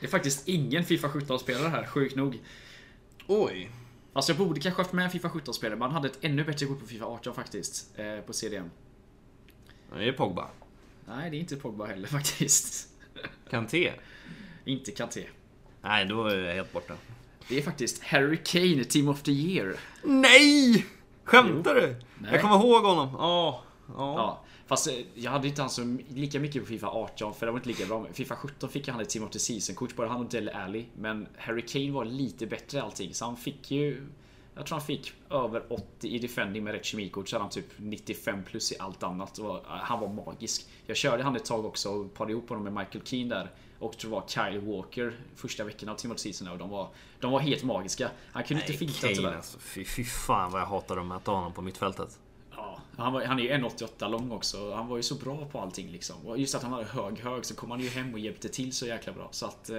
Det är faktiskt ingen Fifa 17-spelare här, sjukt nog. Oj! Alltså jag borde kanske haft med en Fifa 17-spelare, man hade ett ännu bättre kort på Fifa 18 faktiskt. Eh, på CDM. Det är Pogba. Nej, det är inte Pogba heller faktiskt. Kanté. inte Kanté. Nej, då är jag helt borta. Det är faktiskt Harry Kane, Team of the Year. Nej! Skämtar du? Jag kommer ihåg honom. Ja. Ja. Ja, fast eh, jag hade inte han så lika mycket på Fifa 18 för det var inte lika bra. Men Fifa 17 fick han ett Team of the Season-kort, både han och Dele Alli. Men Harry Kane var lite bättre i allting, så han fick ju... Jag tror han fick över 80 i defending med rätt kemikort, så hade han typ 95 plus i allt annat. Och han var magisk. Jag körde han ett tag också och parade ihop honom med Michael Keane där. Och tror det var Kyle Walker första veckan av the Season och de var, de var helt magiska. Han kunde inte finta Kane tyvärr. alltså. Fy, fy fan vad jag hatar att möta honom på mittfältet. Ja, han, var, han är ju 1,88 lång också. Han var ju så bra på allting liksom. Och just att han hade hög hög så kom han ju hem och hjälpte till så jäkla bra. Så att eh,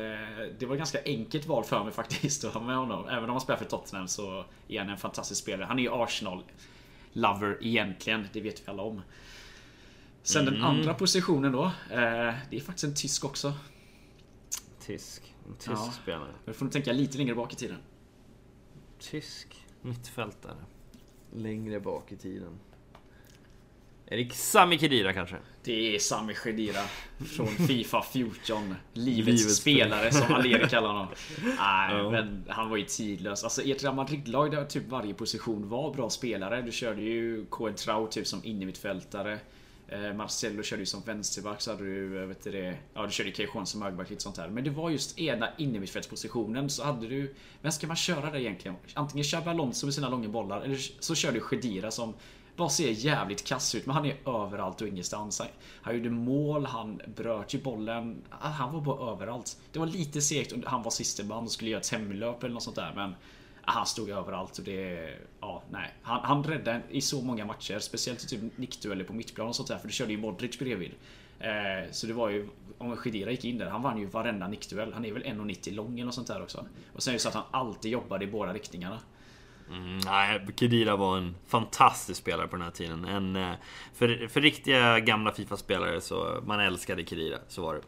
det var ett ganska enkelt val för mig faktiskt att ha med honom. Även om han spelar för Tottenham så är han en fantastisk spelare. Han är ju Arsenal lover egentligen, det vet vi alla om. Sen den andra positionen då. Eh, det är faktiskt en tysk också. Tysk. En tysk Ja. spelare. Men får ni tänka lite längre bak i tiden. Tysk mittfältare. Längre bak i tiden. Erik Sami Khedira kanske? Det är Sami Khedira från Fifa 14. Livets, Livets spelare som Aleri kallar honom. Nej, Ja. men han var ju tidlös. Alltså ert Real Madrid-lag där typ varje position var bra spelare. Du körde ju KN Trau typ som innermittfältare. Eh, Marcelo körde ju som vänsterback så hade du, eh, vet du det, ja du körde Kejon som högerback lite sånt här. Men det var just ena innermittfältspositionen så hade du, vem ska man köra där egentligen? Antingen kör Alonso med sina långa bollar eller så kör du Khedira som bara ser jävligt kass ut men han är överallt och ingenstans. Han, han gjorde mål, han bröt ju bollen. Ah, han var bara överallt. Det var lite segt och han var sista man och skulle göra ett hemlöp eller något sånt där men han stod överallt och det... Ja, nej. Han, han räddade i så många matcher. Speciellt i typ nickdueller på mittplan och sånt där för du körde ju Modric bredvid. Eh, så det var ju... Om Khedira gick in där, han vann ju varenda nickduell. Han är väl 1,90 lång eller sånt där också. Och sen är det så att han alltid jobbade i båda riktningarna. Mm, nej, Khedira var en fantastisk spelare på den här tiden. En, eh, för, för riktiga gamla Fifa-spelare så man älskade Khedira, så var det.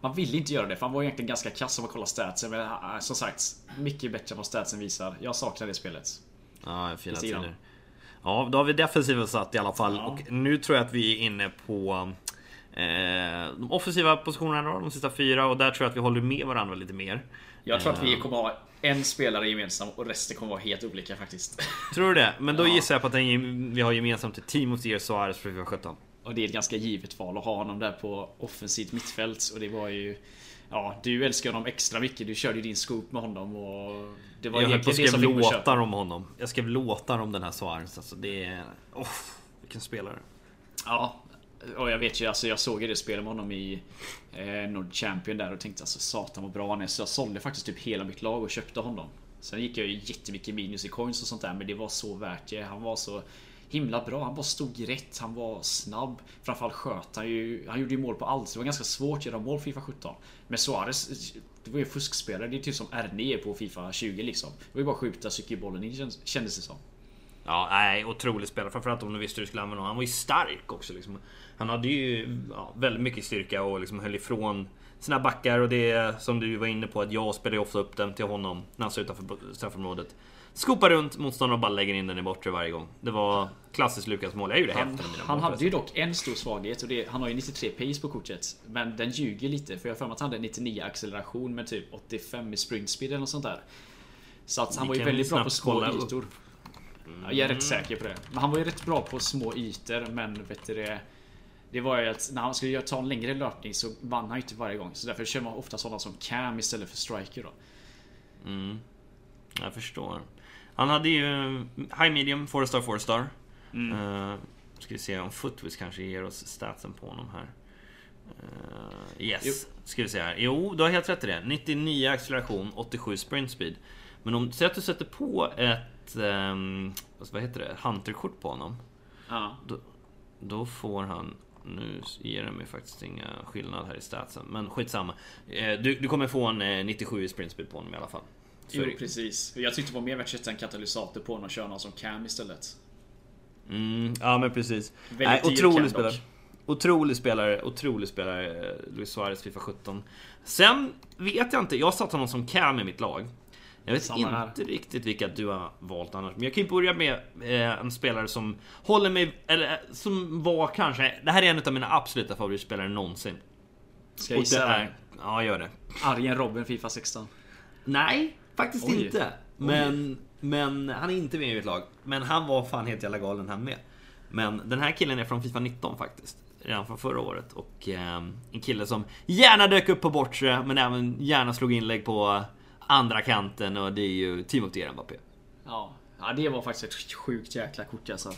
Man ville inte göra det för han var egentligen ganska kass om man kollar statsen. Men ah, som sagt, mycket bättre än vad statsen visar. Jag saknar det spelet. Ja, fina tider. Ja, då har vi defensiven satt i alla fall. Ja. Och nu tror jag att vi är inne på eh, de offensiva positionerna då, de sista fyra. Och där tror jag att vi håller med varandra lite mer. Jag tror att vi kommer ha en spelare gemensam och resten kommer vara helt olika faktiskt. Tror du det? Men då Ja. gissar jag på att vi har gemensamt ett Team of the Year Suarez för 2017. Och det är ett ganska givet val att ha honom där på offensivt mittfält. Och det var ju... Ja, du älskar honom extra mycket. Du körde ju din scoop med honom och... Det var Jag höll på att skriva låtar om honom. Jag skrev låtar om den här Suarez. Alltså det är... Oh, vilken spelare. Ja, Och jag vet ju, alltså jag såg ju det spelet med honom i eh, Nord Champion där och tänkte alltså satan vad bra han är. Så jag sålde faktiskt typ hela mitt lag och köpte honom. Sen gick jag ju jättemycket minus i coins och sånt där men det var så värt det. Han var så himla bra. Han bara stod rätt. Han var snabb. Framförallt sköt han ju. Han gjorde ju mål på allt. Så det var ganska svårt att göra mål Fifa 17. Men Suarez, det var ju fuskspelare. Det är typ som R9 på Fifa 20 liksom. Det var ju bara att skjuta cykelbollen in kändes det som. Ja, nej, otrolig spelare. Framförallt om du visste hur du skulle använda honom. Han var ju stark också. Liksom. Han hade ju ja, väldigt mycket styrka och liksom höll ifrån sina backar. Och det som du var inne på, att jag spelar ju ofta upp den till honom när han står utanför straffområdet. Skopar runt motståndaren och bara lägger in den i bortre varje gång. Det var klassiskt Lukas mål. Jag gjorde Han, hälften av mina han hade ju dock en stor svaghet och det, han har ju 93 pace på kortet. Men den ljuger lite för jag har för mig att han hade 99 acceleration med typ 85 i sprint speed eller något sånt där. Så att han var ju väldigt bra på små upp. ytor. Ja, jag är rätt säker på det. Men han var ju rätt bra på små ytor men vet du det det var ju att när han skulle ta en längre löpning så vann han ju inte varje gång. Så därför kör man ofta sådana som Cam istället för striker då. Mm. Jag förstår. Han hade ju High Medium, 4 star, 4 star. Mm. Uh, ska vi se om Footwiz kanske ger oss statsen på honom här. Eh, yes, Jo. ska vi se här. Jo, du har helt rätt i det. 99 acceleration, 87 sprint speed. Men om säg att du sätter på ett... Um, vad heter det? Hunter-kort på honom. Ja. Då, då får han... Nu ger det mig faktiskt inga skillnad här i statsen, men skitsamma. Eh, du, du kommer få en eh, 97 i sprint speed på honom i alla fall. Jo det. precis. Jag tyckte det var mer värt att sätta en katalysator på honom och köra någon som Cam istället. Mm, ja men precis. Väldigt Nej, otrolig spelare. dock. Otrolig spelare, otrolig spelare, eh, Luis Suarez Fifa 17. Sen vet jag inte, jag satt honom som cam i mitt lag. Jag vet Samma här. inte riktigt vilka du har valt annars. Men jag kan ju börja med eh, en spelare som håller mig, eller eh, som var kanske, det här är en av mina absoluta favoritspelare någonsin. Ska jag gissa? ja gör det. Arjen Robben Fifa 16. Nej, faktiskt Oj. inte. Men, men han är inte med i mitt lag. Men han var fan helt jävla galen han med. Men den här killen är från Fifa 19 faktiskt. Redan från förra året. Och eh, en kille som gärna dök upp på bortre, men även gärna slog inlägg på andra kanten. Och det är ju Year Mbappé. Ja. ja, det var faktiskt ett sjukt jäkla kort alltså.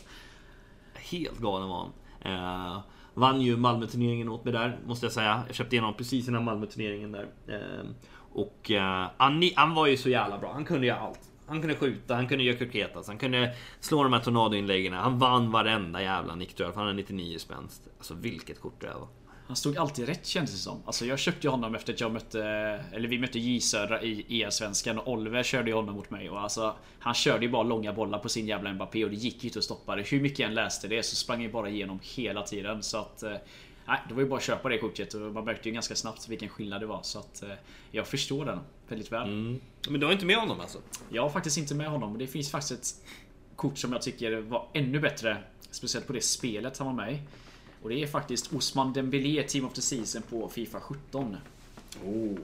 Helt galen var han. Eh, vann ju Malmö-turneringen åt mig där, måste jag säga. Jag köpte igenom precis innan Malmö-turneringen där. Eh, och eh, uh, han, han var ju så jävla bra. Han kunde göra allt. Han kunde skjuta, han kunde göra kurketas, han kunde slå de här tornadoinläggen. Han vann varenda jävla nickduell, för han hade 99 spänst. Alltså vilket kort det var. Han stod alltid rätt kändes det som. Alltså jag köpte ju honom efter att jag mötte... Eller vi mötte J Södra i EM-svenskan och Oliver körde ju honom mot mig. Och alltså, han körde ju bara långa bollar på sin jävla Mbappé och det gick ju inte att stoppa det. Hur mycket jag än läste det så sprang jag bara igenom hela tiden. Så att... Eh, Nej, det var ju bara att köpa det kortet och man märkte ju ganska snabbt vilken skillnad det var. Så att eh, jag förstår den väldigt väl. Mm. Men du har inte med honom alltså? Jag har faktiskt inte med honom och det finns faktiskt ett kort som jag tycker var ännu bättre. Speciellt på det spelet han var med i. Och det är faktiskt Osman Dembélé Team of the Season på Fifa 17. Oh.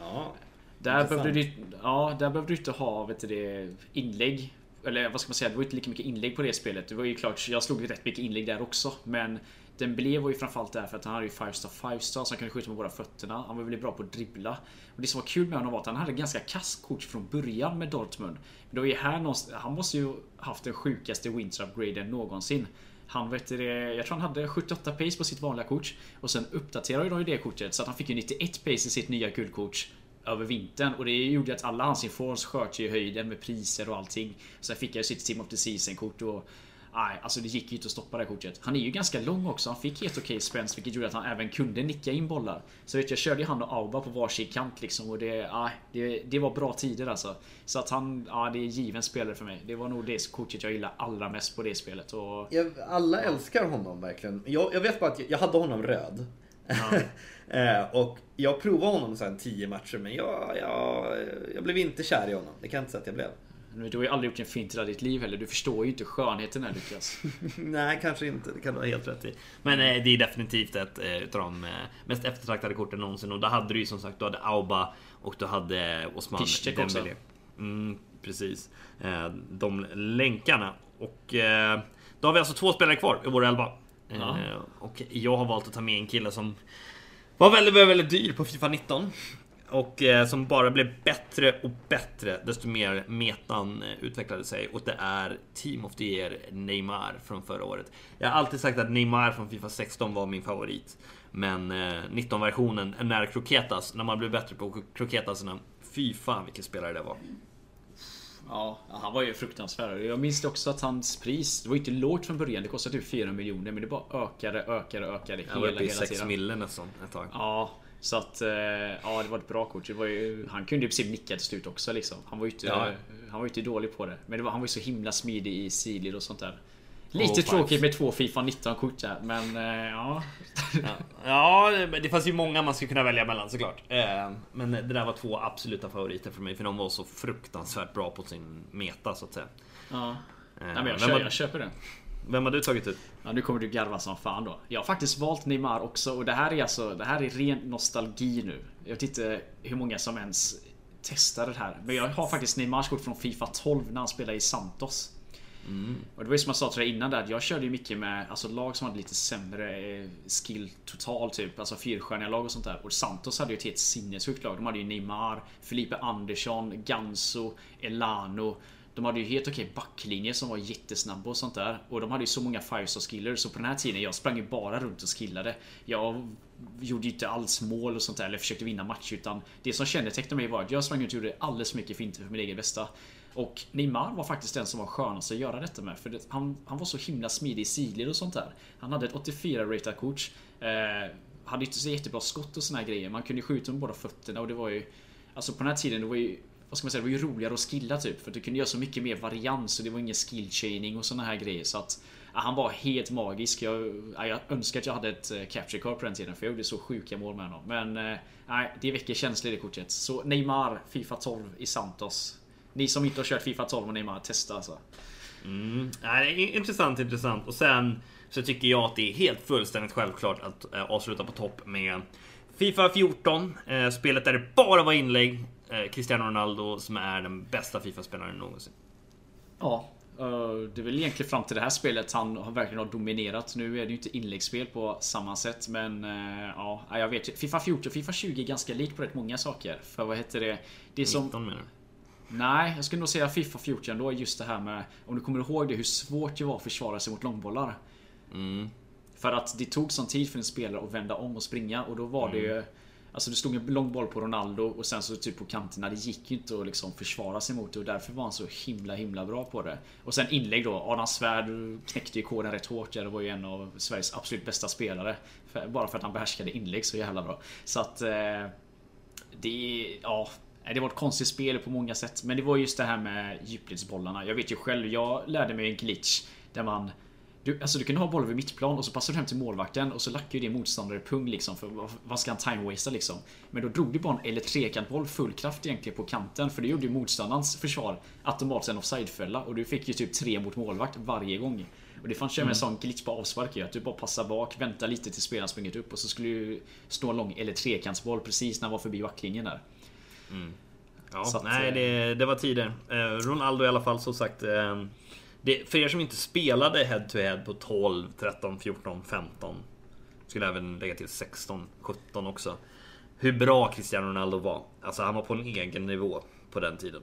Ja. Där behövde, du, ja, där behövde du inte ha vet du, inlägg. Eller vad ska man säga, det var inte lika mycket inlägg på det spelet. Det var ju klart, jag slog rätt mycket inlägg där också. Men Dembélé var ju framförallt därför att han hade ju 5 star 5 star så han kunde skjuta med båda fötterna. Han var väldigt bra på att dribbla. Och det som var kul med honom var att han hade ganska kasskort från början med Dortmund. Men det var ju här någonstans, han måste ju haft den sjukaste winter upgraden någonsin. Han vet det, jag tror han hade 78 pace på sitt vanliga kort. Och sen uppdaterade de ju det kortet så att han fick ju 91 pace i sitt nya guldkort över vintern och det gjorde att alla hans informs sköt ju i höjden med priser och allting. Sen fick jag ju sitt Team of the Season kort och Nej, alltså det gick ju inte att stoppa det här kortet. Han är ju ganska lång också. Han fick helt okej spänst vilket gjorde att han även kunde nicka in bollar. Så vet jag, jag körde ju han och Auba på varsin kant liksom och det, nej, det, det var bra tider alltså. Så att han, ja det är given spelare för mig. Det var nog det kortet jag gillar allra mest på det spelet. Och, Jag, alla älskar honom verkligen. Jag, jag vet bara att jag, hade honom röd. eh, och jag provade honom sen 10 matcher men jag, jag, jag blev inte kär i honom. Det kan jag inte säga att jag blev. Nu, du har ju aldrig gjort en fint i ditt liv heller. Du förstår ju inte skönheten här Lukas. Nej, kanske inte. Det kan Du har helt rätt i. Men eh, det är definitivt ett eh, utav de eh, mest eftertraktade korten någonsin. Och då hade du ju som sagt, du hade Auba och du hade Osman Piszczek också. Mm, precis. Eh, de länkarna. Och eh, då har vi alltså två spelare kvar i vår elva. Ja. Eh, och jag har valt att ta med en kille som var väldigt, väldigt, väldigt dyr på Fifa 19. Och eh, som bara blev bättre och bättre desto mer metan eh, utvecklade sig. Och det är Team of the Year Neymar från förra året. Jag har alltid sagt att Neymar från Fifa 16 var min favorit. Men eh, 19-versionen, när Croquetas, när man blev bättre på Croquetasarna. Fy fan vilken spelare det var. Ja, han var ju fruktansvärd. Jag minns också att hans pris, det var inte lågt från början. Det kostade typ 4 miljoner men det bara ökade, ökade, ökade hela, hela tiden. 6 mille nästan ett tag. Ja, så att ja, det var ett bra kort. Det var ju, han kunde ju precis nicka till slut också liksom. Han var ju inte, ja. han var inte dålig på det. Men det var, han var ju så himla smidig i sidled och sånt där. Lite oh, tråkigt med två Fifa 19 kort där, men eh, ja. ja. det fanns ju många man skulle kunna välja mellan såklart. Eh, men det där var två absoluta favoriter för mig, för de var så fruktansvärt bra på sin meta så att säga. Ja. Eh, Nej, men jag, kör, jag köper det. Vem har du tagit ut? Ja, nu kommer du garva som fan då. Jag har faktiskt valt Neymar också och det här är alltså, det här är ren nostalgi nu. Jag vet inte hur många som ens testar det här. Men jag har faktiskt Neymars kort från Fifa 12 när han spelade i Santos. Mm. Och det var ju som jag sa till dig innan där, jag körde ju mycket med alltså, lag som hade lite sämre eh, skill total typ. Alltså fyrstjärniga lag och sånt där. Och Santos hade ju ett helt sinnessjukt lag. De hade ju Neymar, Felipe Andersson, Ganso, Elano. De hade ju helt okej backlinje som var jättesnabba och sånt där. Och de hade ju så många Firestar-skillers så på den här tiden jag sprang ju bara runt och skillade. Jag gjorde ju inte alls mål och sånt där eller försökte vinna matcher utan det som kännetecknade mig var att jag sprang ut och gjorde alldeles för mycket finter för min egen bästa. Och Neymar var faktiskt den som var skönast att göra detta med. För det, han, han var så himla smidig i sidled och sånt där. Han hade ett 84 rated kort. Eh, hade inte så jättebra skott och såna här grejer. Man kunde skjuta med båda fötterna och det var ju... Alltså på den här tiden, det var ju... Vad ska man säga? Det var ju roligare att skilla typ. För du kunde göra så mycket mer varians och det var ingen skill chaining och såna här grejer. Så att... Ja, han var helt magisk. Jag, ja, jag önskar att jag hade ett eh, capture card på den tiden för jag gjorde så sjuka mål med honom. Men eh, nej, eh, det väcker känslor i det kortet. Så Neymar, Fifa 12 i Santos. Ni som inte har kört Fifa 12 och Neymar, testa alltså. Mm. Nej, intressant, intressant. Och sen så tycker jag att det är helt fullständigt självklart att eh, avsluta på topp med Fifa 14. Spelet där det bara var inlägg. Äh, Cristiano Ronaldo som är den bästa Fifa-spelaren någonsin. Ja, det är väl egentligen fram till det här spelet han har verkligen har dominerat. Nu är det ju inte inläggsspel på samma sätt men ja, jag vet. Fifa 14 och Fifa 20 är ganska likt på rätt många saker. För vad heter det? Det är som... 19 menar du? Nej, jag skulle nog säga Fifa 14 då. Just det här med, om du kommer ihåg det, hur svårt det var att försvara sig mot långbollar. Mm. För att det tog sån tid för en spelare att vända om och springa och då var mm. det ju... Alltså det stod en lång boll på Ronaldo och sen så typ på kanterna. Det gick ju inte att liksom försvara sig mot det och därför var han så himla himla bra på det. Och sen inlägg då. Adam Svärd knäckte ju koden rätt hårt. Det var ju en av Sveriges absolut bästa spelare. Bara för att han behärskade inlägg så jävla bra. Så att... Eh, det... Ja, det var ett konstigt spel på många sätt. Men det var just det här med djupledsbollarna. Jag vet ju själv, jag lärde mig en glitch. Där man... Du, alltså du kunde ha bollen vid mittplan och så passar du hem till målvakten och så lackar ju din motståndare pung liksom. För vad ska han time-wasta liksom? Men då drog du bara en eller trekantboll full kraft egentligen på kanten. För det gjorde ju motståndarens försvar automatiskt en offside-fälla. Och du fick ju typ tre mot målvakt varje gång. Och det fanns ju mm. en sån glitch på avspark Att du bara passar bak, väntar lite till spelaren sprungit upp och så skulle du stå en lång eller trekantsboll precis när han var förbi backlinjen där. Mm. Ja, att, nej, eh, det, det, var tider. Eh, Ronaldo i alla fall, som sagt. Eh, det, för er som inte spelade head to head på 12, 13, 14, 15. Skulle även lägga till 16, 17 också. Hur bra Cristiano Ronaldo var. Alltså han var på en egen nivå på den tiden.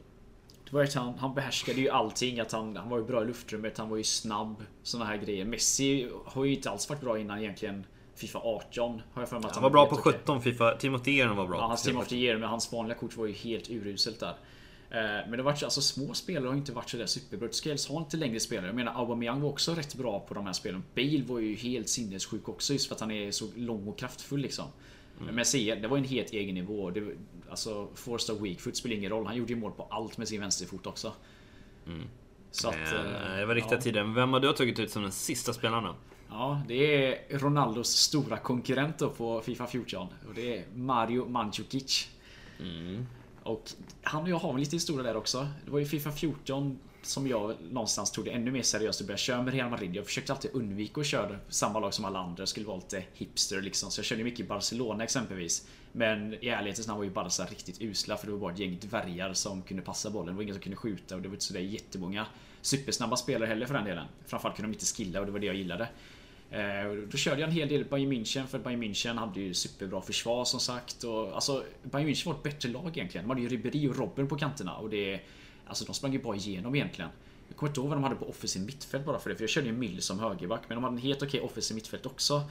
Det var att han, han behärskade ju allting. Att han, han var ju bra i luftrummet, han var ju snabb. Såna här grejer. Messi har ju inte alls varit bra innan egentligen. Fifa 18 har jag för mig att han var bra på 17 Fifa. Timothy Ehren var bra. Ja, hans Timothy Ehren med hans vanliga kort var ju helt uruselt där. Eh, men det var alltså små spelare har inte varit sådär superbra. Scales har inte längre spelare. Jag menar Aubameyang var också rätt bra på de här spelen. Bale var ju helt sinnessjuk också just för att han är så lång och kraftfull liksom. Mm. Men se, det var en helt egen nivå. Det, alltså Forster Weakfoot spelar ingen roll. Han gjorde ju mål på allt med sin vänsterfot också. Mm. Så att, eh, det var riktiga ja. tiden. Vem har du tagit ut som den sista spelaren då? Ja, det är Ronaldos stora konkurrent då på Fifa 14. Och det är Mario Mandzukic. Mm. Och han och jag har väl lite historia där också. Det var ju Fifa 14 som jag någonstans tog det ännu mer seriöst och började köra med Real Madrid. Jag försökte alltid undvika att köra samma lag som alla andra. Jag skulle vara lite hipster liksom. Så jag körde mycket i Barcelona exempelvis. Men i ärlighetens namn var ju Barca riktigt usla för det var bara ett gäng dvärgar som kunde passa bollen. Det var ingen som kunde skjuta och det var inte sådär jättemånga supersnabba spelare heller för den delen. Framförallt kunde de inte skilla och det var det jag gillade. Eh, då körde jag en hel del Bayern München för Bayern München hade ju superbra försvar som sagt. Och, alltså, Bayern München var ett bättre lag egentligen. De hade ju Ribéry och Robben på kanterna och det... Alltså de sprang ju bara igenom egentligen. Jag kommer inte ihåg vad de hade på offensiv mittfält bara för det. För jag körde ju Mill som högerback. Men de hade en helt okej offensiv mittfält också.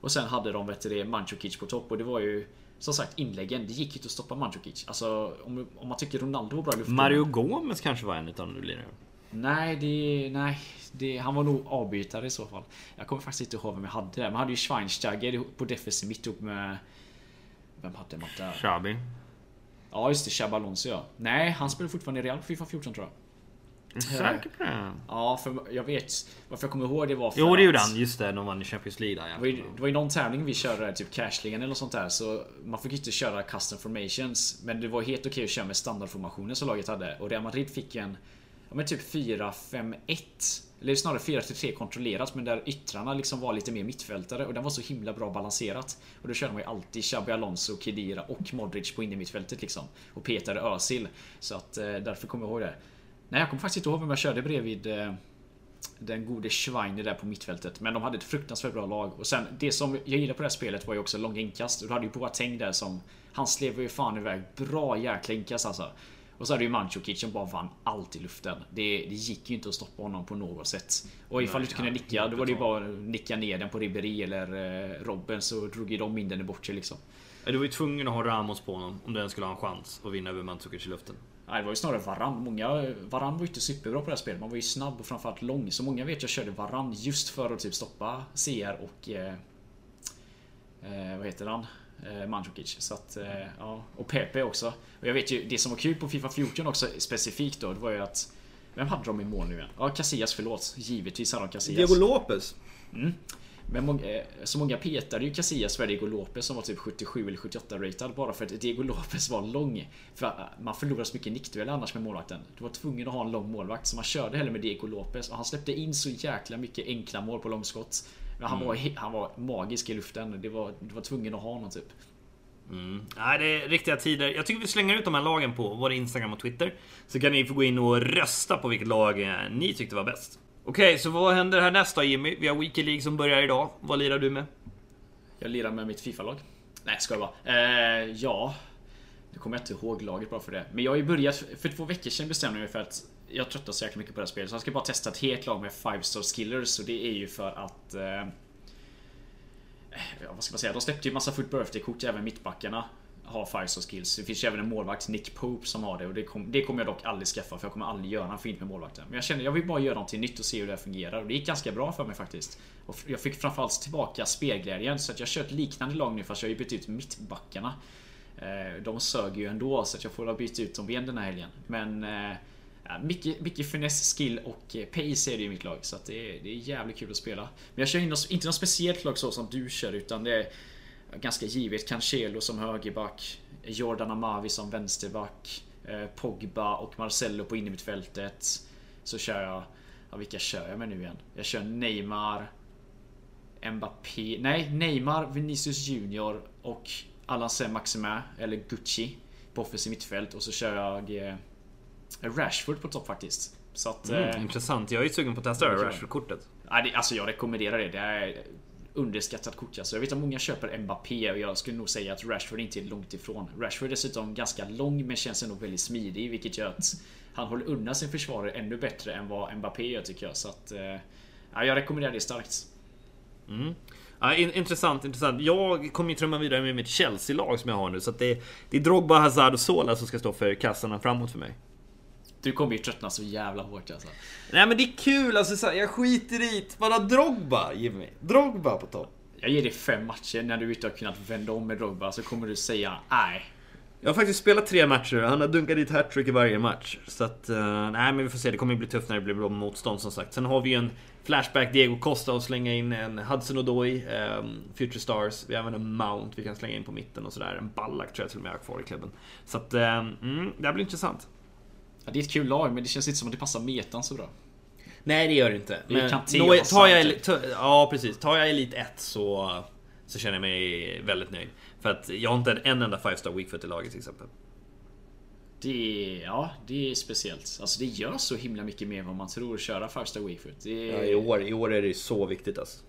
Och sen hade de vet du, Mandzukic på topp och det var ju... Som sagt inläggen, det gick ju inte att stoppa Mandzukic. Alltså om, om man tycker Ronaldo var bra i luften. Mario Gomez kanske var en utav de lirare. Nej, det... Nej. Det, han var nog avbytare i så fall. Jag kommer faktiskt inte ihåg vem jag hade där. Man hade ju Schweinsteiger på defensiv mitt upp med... Vem hade man där? Xabi. Ja just det, Xabi Alonso ja. Nej, han spelar fortfarande i Real på Fifa 14 tror jag. Är säker på det? Ja, för jag vet varför jag kommer ihåg det var för Jo det gjorde han, just det. De vann i Champions League där Det var, ju, ja. det var ju någon tävling vi körde, typ cashligan eller något sånt där. Så man fick inte köra custom formations. Men det var helt okej att köra med standardformationer som laget hade. Och Real Madrid fick en... Ja men typ 4-5-1. Eller snarare 4-3 kontrollerat men där yttrarna liksom var lite mer mittfältare och den var så himla bra balanserat. Och då körde man ju alltid Xabi Alonso, Kedira och Modric på innermittfältet liksom. Och petade Özil. Så att eh, därför kommer jag ihåg det. Nej jag kommer faktiskt inte ihåg vem jag körde bredvid eh, den gode Schweiner där på mittfältet. Men de hade ett fruktansvärt bra lag. Och sen det som jag gillade på det här spelet var ju också långa inkast. Och du hade ju Boateng där som... Han slev ju fan iväg bra jäkla inkast alltså. Och så hade ju Mandzukic som bara vann allt i luften. Det, det gick ju inte att stoppa honom på något sätt. Och ifall du inte kunde nicka, då var det ju bara att nicka ner den på Ribéry eller eh, Robben så drog ju de in den bort sig liksom. Du var ju tvungen att ha Ramos på honom om du ens skulle ha en chans att vinna över Mandzukic i luften. Nej, det var ju snarare Varann. Många, Varann var ju inte superbra på det här spelet. Man var ju snabb och framförallt lång. Så många vet jag körde Varann just för att typ stoppa CR och... Eh, eh, vad heter han? Eh, Mandzukic. Så att, eh, ja. Och Pepe också. Och jag vet ju, det som var kul på Fifa 14 också specifikt då, det var ju att... Vem hade de i mål nu igen? Ja, Casillas förlåt. Givetvis hade de Casillas. Diego Lopez. Men många, eh, så många petade ju Casillas för Diego Lopez som var typ 77 eller 78 ratad bara för att Diego Lopez var lång. För eh, man förlorar så mycket nickdueller annars med målvakten. Du var tvungen att ha en lång målvakt så man körde hellre med Diego Lopez och han släppte in så jäkla mycket enkla mål på långskott. Men han, var, he- han var magisk i luften. Det var, du var tvungen att ha honom typ. Nej, det är riktiga tider. Jag tycker vi slänger ut de här lagen på vår Instagram och Twitter. Så kan ni få gå in och rösta på vilket lag eh, ni tyckte var bäst. Okej, så vad händer här då Jimmy? Vi har Weekly League som börjar idag. Vad lirar du med? Jag lirar med mitt Fifa-lag. Nej, ska jag bara. Eh, ja. Nu kommer jag inte ihåg laget bara för det. Men jag har ju börjat, för två veckor sedan bestämde jag mig för att jag tröttnar så jäkla mycket på det här spelet. Så jag ska bara testa ett helt lag med 5 star skillers. Och det är ju för att... Eh, eh, ja, vad ska man säga? De släppte ju massa foot birthday-kort, även mittbackarna har 5 star skills. Det finns ju även en målvakt, Nick Pope, som har det. Och det, kom, det kommer jag dock aldrig skaffa för jag kommer aldrig göra något fint med målvakten. Men jag känner jag vill bara göra någonting nytt och se hur det här fungerar. Och det gick ganska bra för mig faktiskt. Och jag fick framförallt tillbaka spelglädjen. Så att jag kör ett liknande lag nu fast jag har ju bytt ut mittbackarna. Eh, De sög ju ändå så att jag får byta ut dem igen den här helgen. Men eh, ja, mycket, mycket finess, skill och eh, pace är det i mitt lag. Så att det, är, det är jävligt kul att spela. Men jag kör in något, inte något speciellt lag så som du kör utan det är ganska givet. Cancelo som högerback. Jordan Amavi som vänsterback. Eh, Pogba och Marcello på innermittfältet. Så kör jag... Ja, vilka kör jag med nu igen? Jag kör Neymar. Mbappé. Nej, Neymar, Vinicius Junior och Alain Saint-Maximin, eller Gucci, på offensiv mittfält. Och så kör jag eh, Rashford på topp faktiskt. Så att... Mm, eh, intressant. Jag är ju sugen på att testa. Rashford-kortet. Alltså jag rekommenderar det. Det är underskattat kort alltså. Jag vet att många köper Mbappé och jag skulle nog säga att Rashford inte är långt ifrån. Rashford är dessutom ganska lång men känns ändå väldigt smidig vilket gör att han håller undan sin försvarare ännu bättre än vad Mbappé gör tycker jag. Så att... eh, Ja, jag rekommenderar det starkt. Ja, in, intressant, intressant. Jag kommer ju trumma vidare med mitt Chelsea-lag som jag har nu. Så det, det är Drogba, Hazard och Sola som ska stå för kassarna framåt för mig. Du kommer ju tröttna så jävla hårt alltså. Nej men det är kul alltså, så här, jag skiter i det. Bara Drogba Jimmy. Drogba på topp. Jag ger dig fem matcher när du inte har kunnat vända om med Drogba så kommer du säga nej. Jag har faktiskt spelat tre matcher han har dunkat dit hattrick i varje match. Så att, eh, nej men vi får se. Det kommer ju bli tufft när det blir bra motstånd som sagt. Sen har vi ju en Flashback Diego Costa och slänga in en Hudson Odoi, eh, Future Stars. Vi har även en Mount vi kan slänga in på mitten och sådär. En Ballack tror jag till och med har kvar i klubben. Så att, eh, mm, det här blir intressant. Ja, det är ett kul lag men det känns inte som att det passar metan så bra. Nej det gör det inte. Det Men nå- och tar jag, Hazard, ta, Ja precis. Tar jag Elit 1 så, så känner jag mig väldigt nöjd. För att jag har inte en enda 5 star weakfoot i laget till exempel. Det är, ja, det är speciellt. Alltså det gör så himla mycket mer än vad man tror att köra Five Star Weakfoot. Det Ja, i, år, I år är det så viktigt alltså.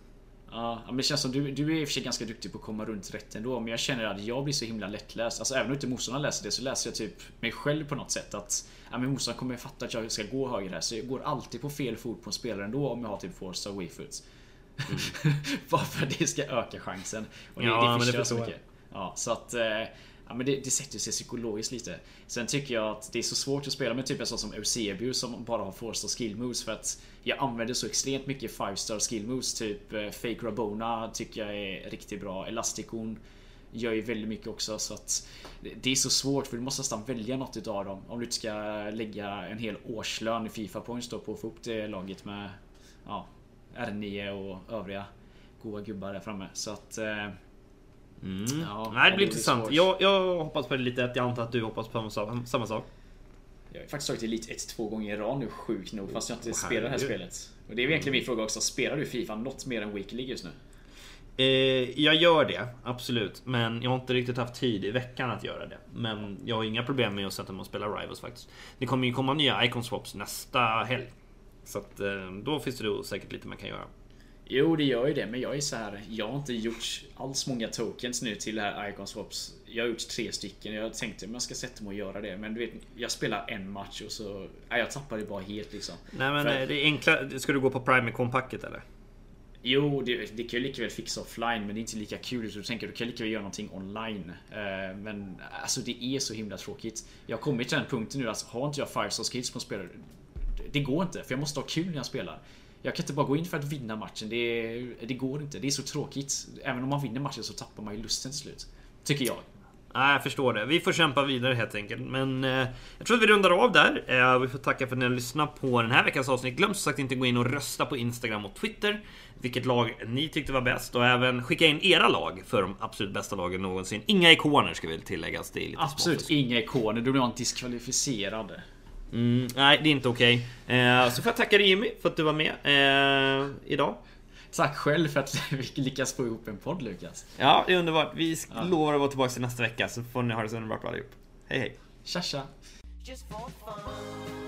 Ja, men det känns som du, du är i och för sig ganska duktig på att komma runt rätt ändå. Men jag känner att jag blir så himla lättläst. Alltså även om inte motståndaren läser det så läser jag typ mig själv på något sätt. Att ja, men motståndaren kommer fatta att jag ska gå höger här. Så jag går alltid på fel fot på en spelare ändå om jag har typ force away foot. Mm. Bara för att det ska öka chansen. Och det, Ja, det men det förstår jag. Ja, så att... Ja, men det, det sätter sig psykologiskt lite. Sen tycker jag att det är så svårt att spela med typ en sån som Eusebio som bara har 4-star skill moves för att jag använder så extremt mycket 5-star skill moves. Typ eh, Fake Rabona tycker jag är riktigt bra. Elasticon gör ju väldigt mycket också så att det- det är så svårt för du måste nästan välja något utav dem om du inte ska lägga en hel årslön i Fifa points då på att få upp det laget med ja, R9 och övriga goa gubbar där framme. Så att eh, Mm. Ja, Nej, det det blir blir intressant. Jag, jag hoppas på det lite. Jag antar att du hoppas på samma sak. Samma sak. Jag har faktiskt tagit Elite 1 två gånger i rad nu sjukt nog fast jag inte Åh, spelar det här spelet. Och det är egentligen min fråga också. Spelar du Fifa något mer än Weekly just nu? Eh, jag gör det, absolut. Men jag har inte riktigt haft tid i veckan att göra det. Men jag har inga problem med att sätta mig och spela Rivals faktiskt. Det kommer ju komma nya Icon Swaps nästa helg. Så att eh, då finns det då säkert lite man kan göra. Jo, det gör ju det, men jag är så här. Jag har inte gjort alls många tokens nu till det här Icon Swaps. Jag har gjort tre stycken. Jag tänkte att man ska sätta mig och göra det, men du vet, jag spelar en match och så... Nej, jag tappar det bara helt liksom. Nej men För- eh, det är enkla. Ska du gå på Primecon-packet eller? Jo, det, det kan ju lika väl fixa offline, men det är inte lika kul. Så du tänker, du kan lika väl göra någonting online. Eh, Men alltså det är så himla tråkigt. Jag har kommit till den punkten nu, alltså, har inte jag 5 star skills på spelare. Det går inte, för jag måste ha kul när jag spelar. Jag kan inte bara gå in för att vinna matchen. Det, det går inte. Det är så tråkigt. Även om man vinner matchen så tappar man ju lusten till slut. Tycker jag. Nej, jag förstår det. Vi får kämpa vidare helt enkelt. Men eh, jag tror att vi rundar av där. Eh, vi får tacka för att ni har lyssnat på den här veckans avsnitt. Glöm som sagt inte gå in och rösta på Instagram och Twitter. Vilket lag ni tyckte var bäst. Och även skicka in era lag för de absolut bästa lagen någonsin. Inga ikoner ska väl tilläggas. Det är lite Absolut småfusk. inga ikoner. Då blir man diskvalificerad. Mm, nej, det är inte okej. Eh, så får jag tacka dig Jimmy för att du var med eh, idag. Tack själv för att vi lyckas få ihop en podd Lukas. Ja, det är underbart. Vi Ja. lovar att vara tillbaka till nästa vecka så får ni ha det så underbart allihop. Hej hej! Tja tja. just for fun.